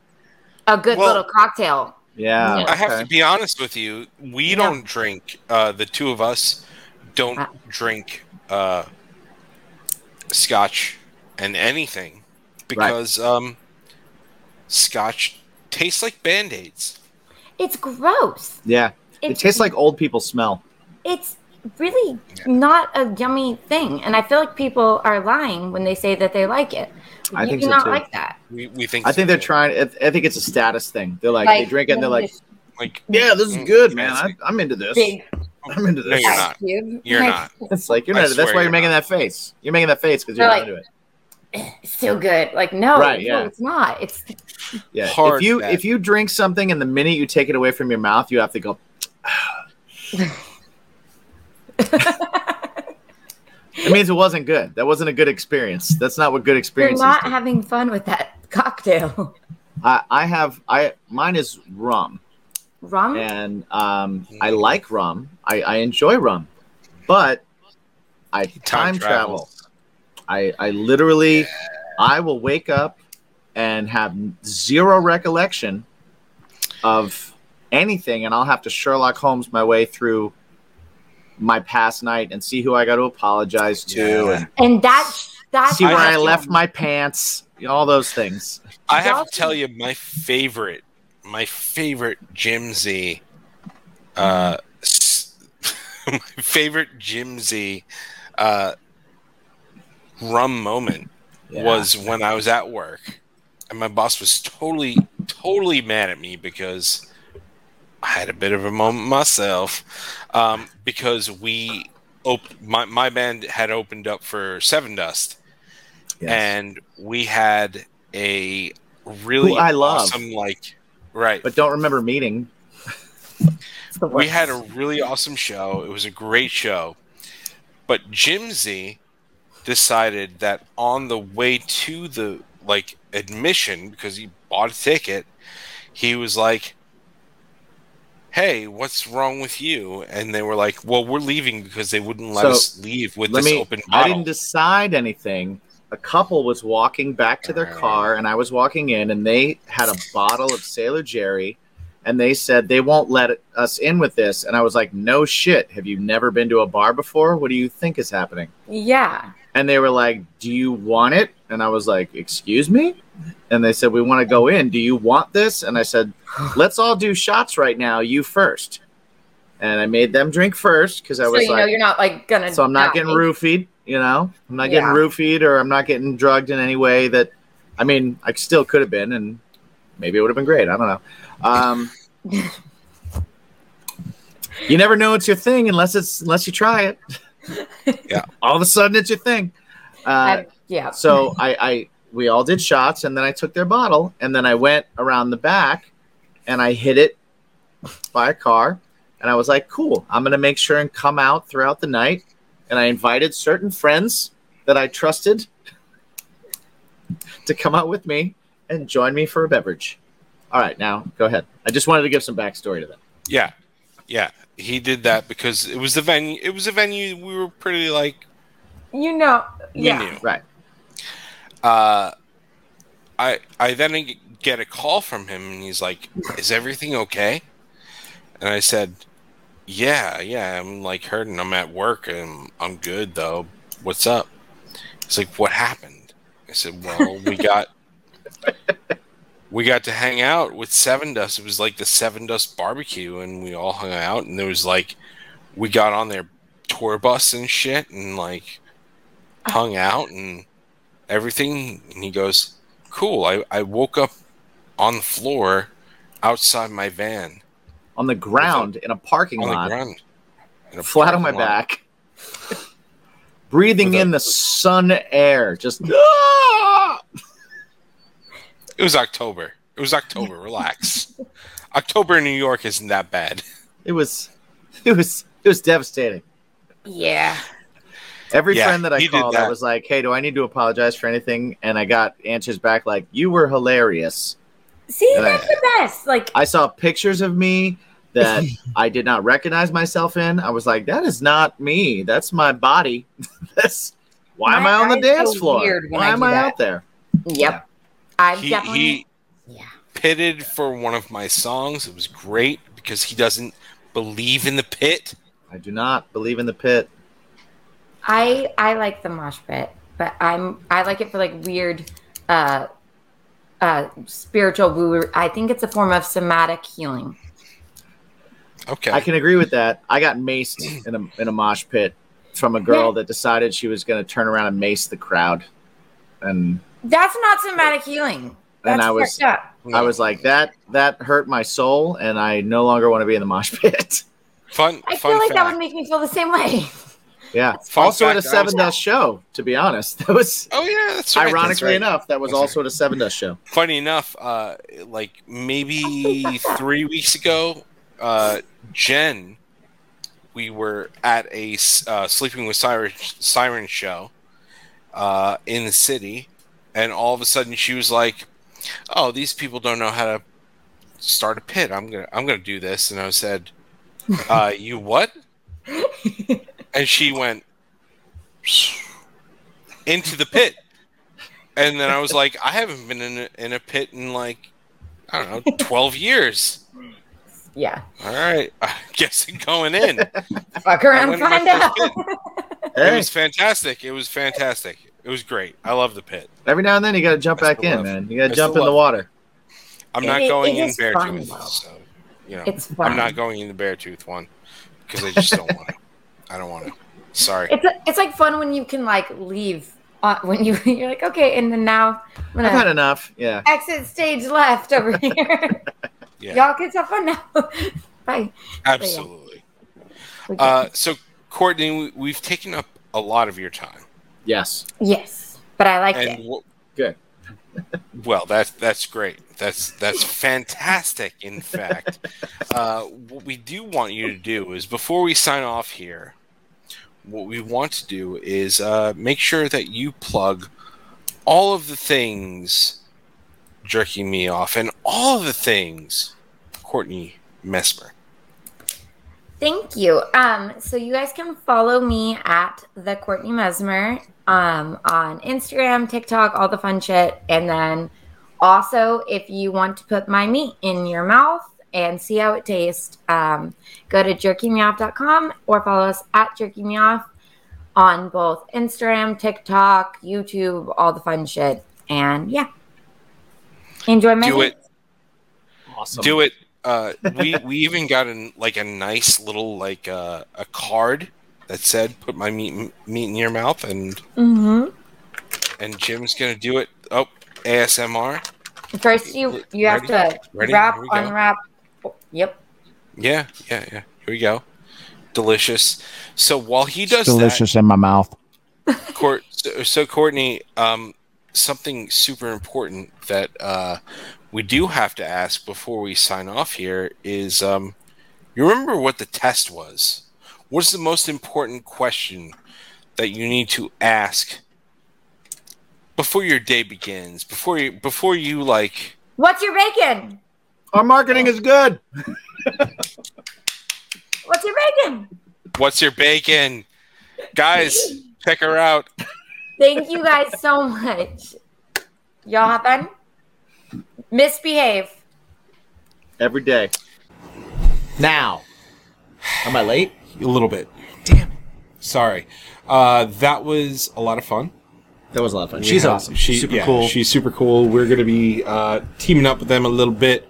a good Well- little cocktail. Yeah. I have okay. to be honest with you. We Yeah. don't drink. Uh, the two of us don't Uh. drink uh, scotch and anything because um, scotch tastes like band aids. It's gross. Yeah. It It's, tastes like old people smell. it's really not a yummy thing, and I feel like people are lying when they say that they like it. I you think do so, not too. like that. We, we think. I think so. they're trying. I I think it's a status thing. They're like, they drink it and they're like, like. yeah, this is Mm, good, man. I, I'm into this. big I'm into No, this. you're not. You're not. It's like you're I not. That's why you're you're making not. that face. You're making that face because you're They're not like- into it. It's so good. Like no, Right, no, yeah. it's not. It's Yeah. Hard if you bet. if you drink something and the minute you take it away from your mouth, you have to go. It means it wasn't good. That wasn't a good experience. That's not what good you're not do. having fun with that cocktail. I, I have I mine is rum, Rum. and um, I like rum. I, I enjoy rum, but I time, travel. I I literally I will wake up and have zero recollection of anything, and I'll have to Sherlock Holmes my way through my past night and see who I got to apologize to, Yeah. and And that that's see where I, have to- left my pants, all those things. I have to tell you, my favorite, my favorite Jim Z, uh, my favorite Jim Z, uh, rum moment Yeah. was when I was at work, and my boss was totally, totally mad at me because I had a bit of a moment myself, um, because we, op- my my band had opened up for Sevendust Yes. and we had a really Who I love. awesome like right but don't remember meeting. We had a really awesome show it was a great show but jim z decided that on the way to the like admission because he bought a ticket he was like "Hey, what's wrong with you?" And they were like, "Well, we're leaving because they wouldn't let So, us leave with Let this me. open I didn't decide anything. A couple was walking back to their car, and I was walking in, and they had a bottle of Sailor Jerry, and they said they won't let us in with this. And I was like, "No shit. Have you never been to a bar before? What do you think is happening?" Yeah. And they were like, "Do you want it?" And I was like, "Excuse me." And they said, "We want to go in. Do you want this?" And I said, "Let's all do shots right now. You first. And I made them drink first because I So was you like, know you're not like gonna. so I'm not die. getting roofied, you know. I'm not getting Yeah. roofied, or I'm not getting drugged in any way that. I mean, I still could have been, and maybe it would have been great. I don't know. Um, you never know it's your thing unless it's unless you try it. Yeah. All of a sudden, it's your thing. Uh, I- yeah. so I, I we all did shots and then I took their bottle and then I went around the back and I hit it by a car and I was like, cool, I'm gonna make sure and come out throughout the night. And I invited certain friends that I trusted to come out with me and join me for a beverage. All right, now go ahead. I just wanted to give some backstory to that. Yeah, yeah, he did that because it was the venue. It was a venue we were pretty like You know. we Yeah. knew. Right. Uh, I I then get a call from him and he's like, "Is everything okay?" And I said, "Yeah, yeah. I'm like hurting. I'm at work and I'm good though. What's up?" He's like, "What happened?" I said, "Well, we got." We got to hang out with Sevendust. It was like the Sevendust barbecue, and we all hung out. And there was like, we got on their tour bus and shit, and like, hung out and everything. And he goes, Cool. I, I woke up on the floor outside my van On the ground in a parking on the lot, ground. in a flat on my lot. back, breathing With a- in the sun air, just Ah! It was October. It was October. Relax. October in New York isn't that bad. it was, it was, it was devastating. Yeah. Every Yeah, friend that I he did called, I was like, "Hey, do I need to apologize for anything?" And I got answers back like, "You were hilarious." See, And I- that's the best. Like, I saw pictures of me that I did not recognize myself in. I was like, "That is not me. That's my body. That's why am I on the dance go floor? weird Why I am I that. out there?" yep. I've He, definitely. he yeah. pitted for one of my songs. It was great because he doesn't believe in the pit. I do not believe in the pit. I I like the mosh pit, but I'm I like it for like weird, uh, uh, spiritual woo. I think it's a form of somatic healing. Okay. I can agree with that. I got maced in a in a mosh pit from a girl Yeah. that decided she was going to turn around and mace the crowd, and That's not somatic healing. And I was- up. I was like, "That that hurt my soul, and I no longer want to be in the mosh pit." fun. I fun feel like fact. that would make me feel the same way. Yeah. Fun also at a Sevendust show, to be honest. That was Oh yeah, that's right. that's ironically right. enough, that was That's also at a Sevendust show. Funny enough, uh, like maybe three weeks ago, uh, Jen, we were at a uh, Sleeping with Siren, Siren show uh, in the city, and all of a sudden she was like, "Oh, these people don't know how to start a pit. I'm gonna, I'm gonna do this." And I said, uh, "You what?" and she went into the pit. And then I was like, I haven't been in a, in a pit in like, I don't know, 12 years. Yeah. All right. I guess I'm going in. It Fuck around, went in my find out. first Hey, was fantastic. It was fantastic. It was great. I love the pit. every now and then you got to jump I back in, love- man. You got to jump still in the water. I'm not It- going it in Beartooth. So, you know, It's fun. I'm not going in the Beartooth one because I just don't want to. I don't want to. Sorry. It's it's like fun when you can like leave uh, when you you're like okay, and then now I'm I've had enough. Yeah. exit stage left over here. Yeah, Y'all kids have fun now. Bye. absolutely. We can- Uh, so, Courtney, we, we've taken up a lot of your time. Yes. yes, but I like it. wh- Good. well that's that's great that's that's fantastic in fact uh, what we do want you to do is before we sign off here what we want to do is uh, make sure that you plug all of the things jerking me off and all of the things courtney mesmer Thank you. Um, so you guys can follow me at the Courtney Mesmer um, on Instagram, TikTok, all the fun shit. And then also, if you want to put my meat in your mouth and see how it tastes, um, go to jerkymeoff.com or follow us at jerkymeoff on both Instagram, TikTok, YouTube, all the fun shit. And yeah, enjoy my Do meat. it. Do it. Uh, we we even got an like a nice little like uh, a card that said "Put my meat meat in your mouth," and Mhm. and Jim's gonna do it. Oh, ASMR. First, you you have to Ready? wrap, Here go. unwrap. Yep. Yeah, yeah, yeah. Here we go. Delicious. So while he does that, delicious in my mouth. Court, so, so Courtney, um, something super important that uh, we do have to ask before we sign off here is, um, you remember what the test was? What's the most important question that you need to ask before your day begins? Before you, before you like, What's your bacon? Our marketing is good. What's your bacon? what's your bacon? Guys, check her out. Thank you guys so much. Y'all have fun. Misbehave. Every day. Now. Am I late? A little bit. Damn. Sorry. Uh, that was a lot of fun. That was a lot of fun. She's Yeah, awesome. She's super yeah, cool. She's super cool. We're going to be uh, teaming up with them a little bit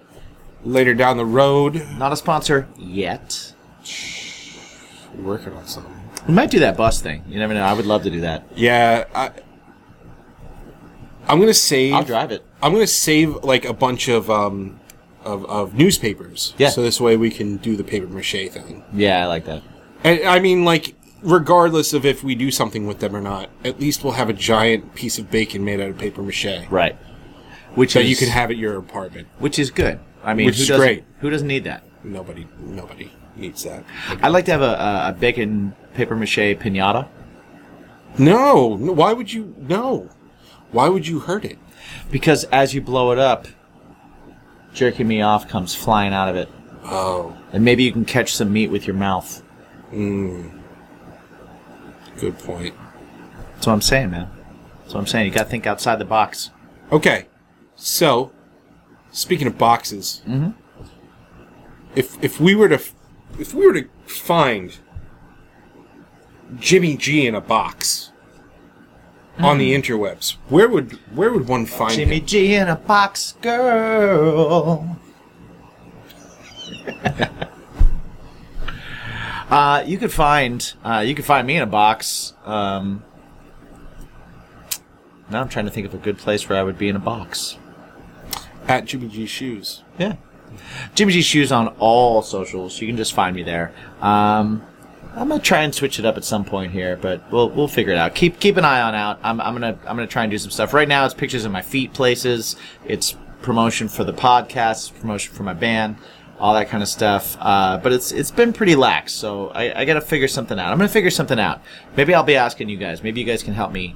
later down the road. Not a sponsor yet. Working on something. We might do that bus thing. You never know. I would love to do that. Yeah, I, I'm gonna save. I'll drive it. I'm gonna save like a bunch of um, of, of newspapers. Yeah. So this way we can do the paper mache thing. Yeah, I like that. And I mean, like, regardless of if we do something with them or not, at least we'll have a giant piece of bacon made out of paper mache Right. Which that is you can have at your apartment. which is good. I mean, Which who is doesn't- great. Who doesn't need that? Nobody, nobody needs that. I'd like to have a, a, a bacon paper mache pinata No, no, why would you? No, why would you hurt it? because as you blow it up, jerking me off comes flying out of it, Oh, and maybe you can catch some meat with your mouth. Mm. good point. That's what I'm saying, man. That's what I'm saying. You got to think outside the box. Okay, so speaking of boxes, if if we were to if we were to find Jimmy G in a box on the interwebs, where would where would one find Jimmy him? G in a box, girl. uh, you could find uh, you could find me in a box. Um, now I'm trying to think of a good place where I would be in a box. At Jimmy G shoes. Yeah, Jimmy G shoes on all socials. You can just find me there. Um, I'm gonna try and switch it up at some point here, but we'll we'll figure it out. Keep keep an eye on out. I'm I'm gonna I'm gonna try and do some stuff. Right now, it's pictures of my feet places. It's promotion for the podcast, promotion for my band, all that kind of stuff. Uh, but it's it's been pretty lax, so I, I got to figure something out. I'm gonna figure something out. Maybe I'll be asking you guys. Maybe you guys can help me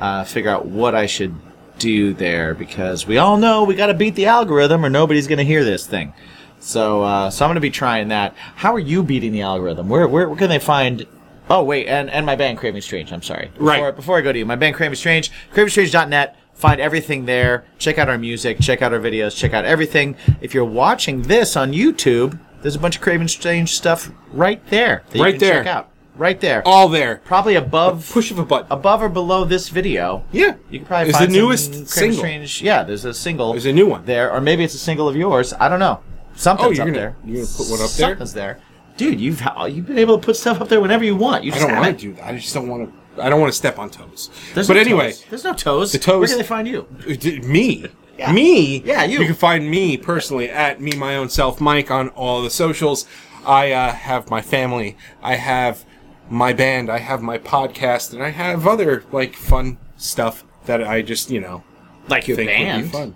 uh, figure out what I should do there because we all know we got to beat the algorithm or nobody's gonna hear this thing. So, uh, so I'm going to be trying that. How are you beating the algorithm? Where, where, where can they find? Oh, wait, and, and my band Craving Strange. I'm sorry. Before, Right. Before I go to you, my band Craving Strange, cravingstrange.net. Find everything there. Check out our music. Check out our videos. Check out everything. If you're watching this on YouTube, there's a bunch of Craving Strange stuff right there. That you Right can there. Check out. Right there. All there. Probably above, Push of a button. above or below this video. Yeah. You can probably It's find the some newest Craving single. Strange. Yeah, there's a single. There's a new one. there, or maybe it's a single of yours. I don't know. Something's Oh, you're up gonna- there. you're gonna put one up there? Something's there, dude. You've you've been able to put stuff up there whenever you want. You I just don't want haven't. to do that. I just don't want to. I don't want to step on toes. There's but no anyway, toes. there's no toes. The toes- Where can they find you? D- Me. Yeah. Me? Yeah, you. You can find me personally at me my own self Mike on all the socials. I uh, have my family. I have my band. I have my podcast, and I have other like fun stuff that I just you know Like your band? fun.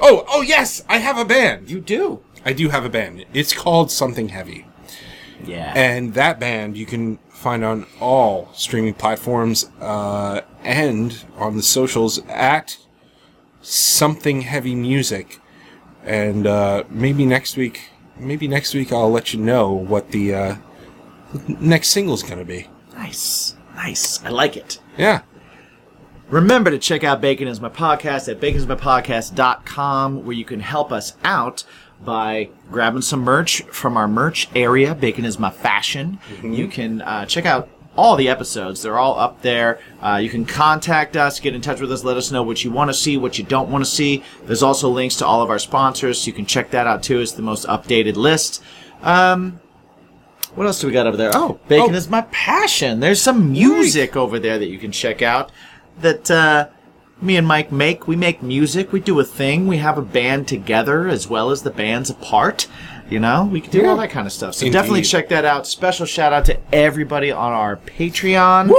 Oh, oh yes, I have a band. You do. I do have a band. It's called Something Heavy. Yeah. And that band you can find on all streaming platforms uh, and on the socials at Something Heavy Music. And uh, maybe next week, maybe next week I'll let you know what the uh, next single's gonna be. Nice. Nice. I like it. Yeah. Remember to check out Bacon is My Podcast at baconismypodcast.com where you can help us out by grabbing some merch from our merch area, Bacon is My Fashion. You can uh, check out all the episodes. They're all up there. Uh, you can contact us, get in touch with us, let us know what you want to see, what you don't want to see. There's also links to all of our sponsors, so you can check that out too. It's the most updated list. Um, what else do we got over there? Oh, bacon Oh. is my passion. There's some music over there that you can check out. That uh, me and Mike make. We make music. We do a thing. We have a band together as well as the bands apart. You know, we can do all that kind of stuff. So Indeed. definitely check that out. Special shout out to everybody on our Patreon.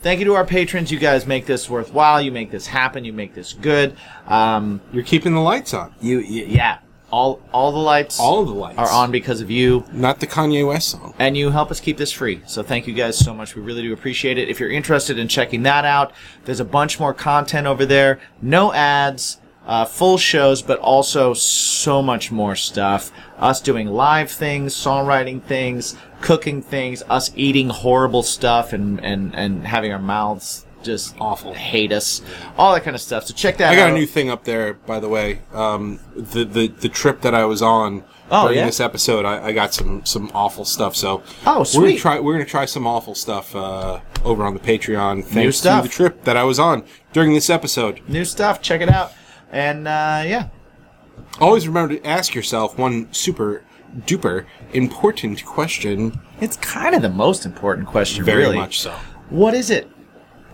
Thank you to our patrons. You guys make this worthwhile. You make this happen. You make this good. Um, You're keeping the lights on. you, y yeah. All all the lights All the lights are on because of you Not the Kanye West song. and you help us keep this free. So thank you guys so much. We really do appreciate it. If you're interested in checking that out, there's a bunch more content over there. No ads, uh, full shows, but also so much more stuff. Us doing live things, songwriting things, cooking things, us eating horrible stuff and, and, and having our mouths just Awful. hate us, all that kind of stuff. So check that out. I out. got a new thing up there, by the way. Um, the, the the trip that I was on Oh, during yeah? this episode, I, I got some some awful stuff. So Oh, We're gonna try we're gonna try some awful stuff uh, over on the Patreon. Thanks stuff. to the trip that I was on during this episode. new stuff. Check it out. And uh, yeah, Always remember to ask yourself one super duper important question. it's kind of the most important question. Very really. much so. What is it?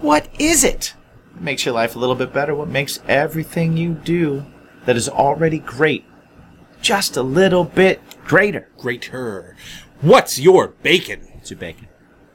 What is it? What makes your life a little bit better? What makes everything you do that is already great just a little bit greater? Greater. What's your bacon? It's your bacon.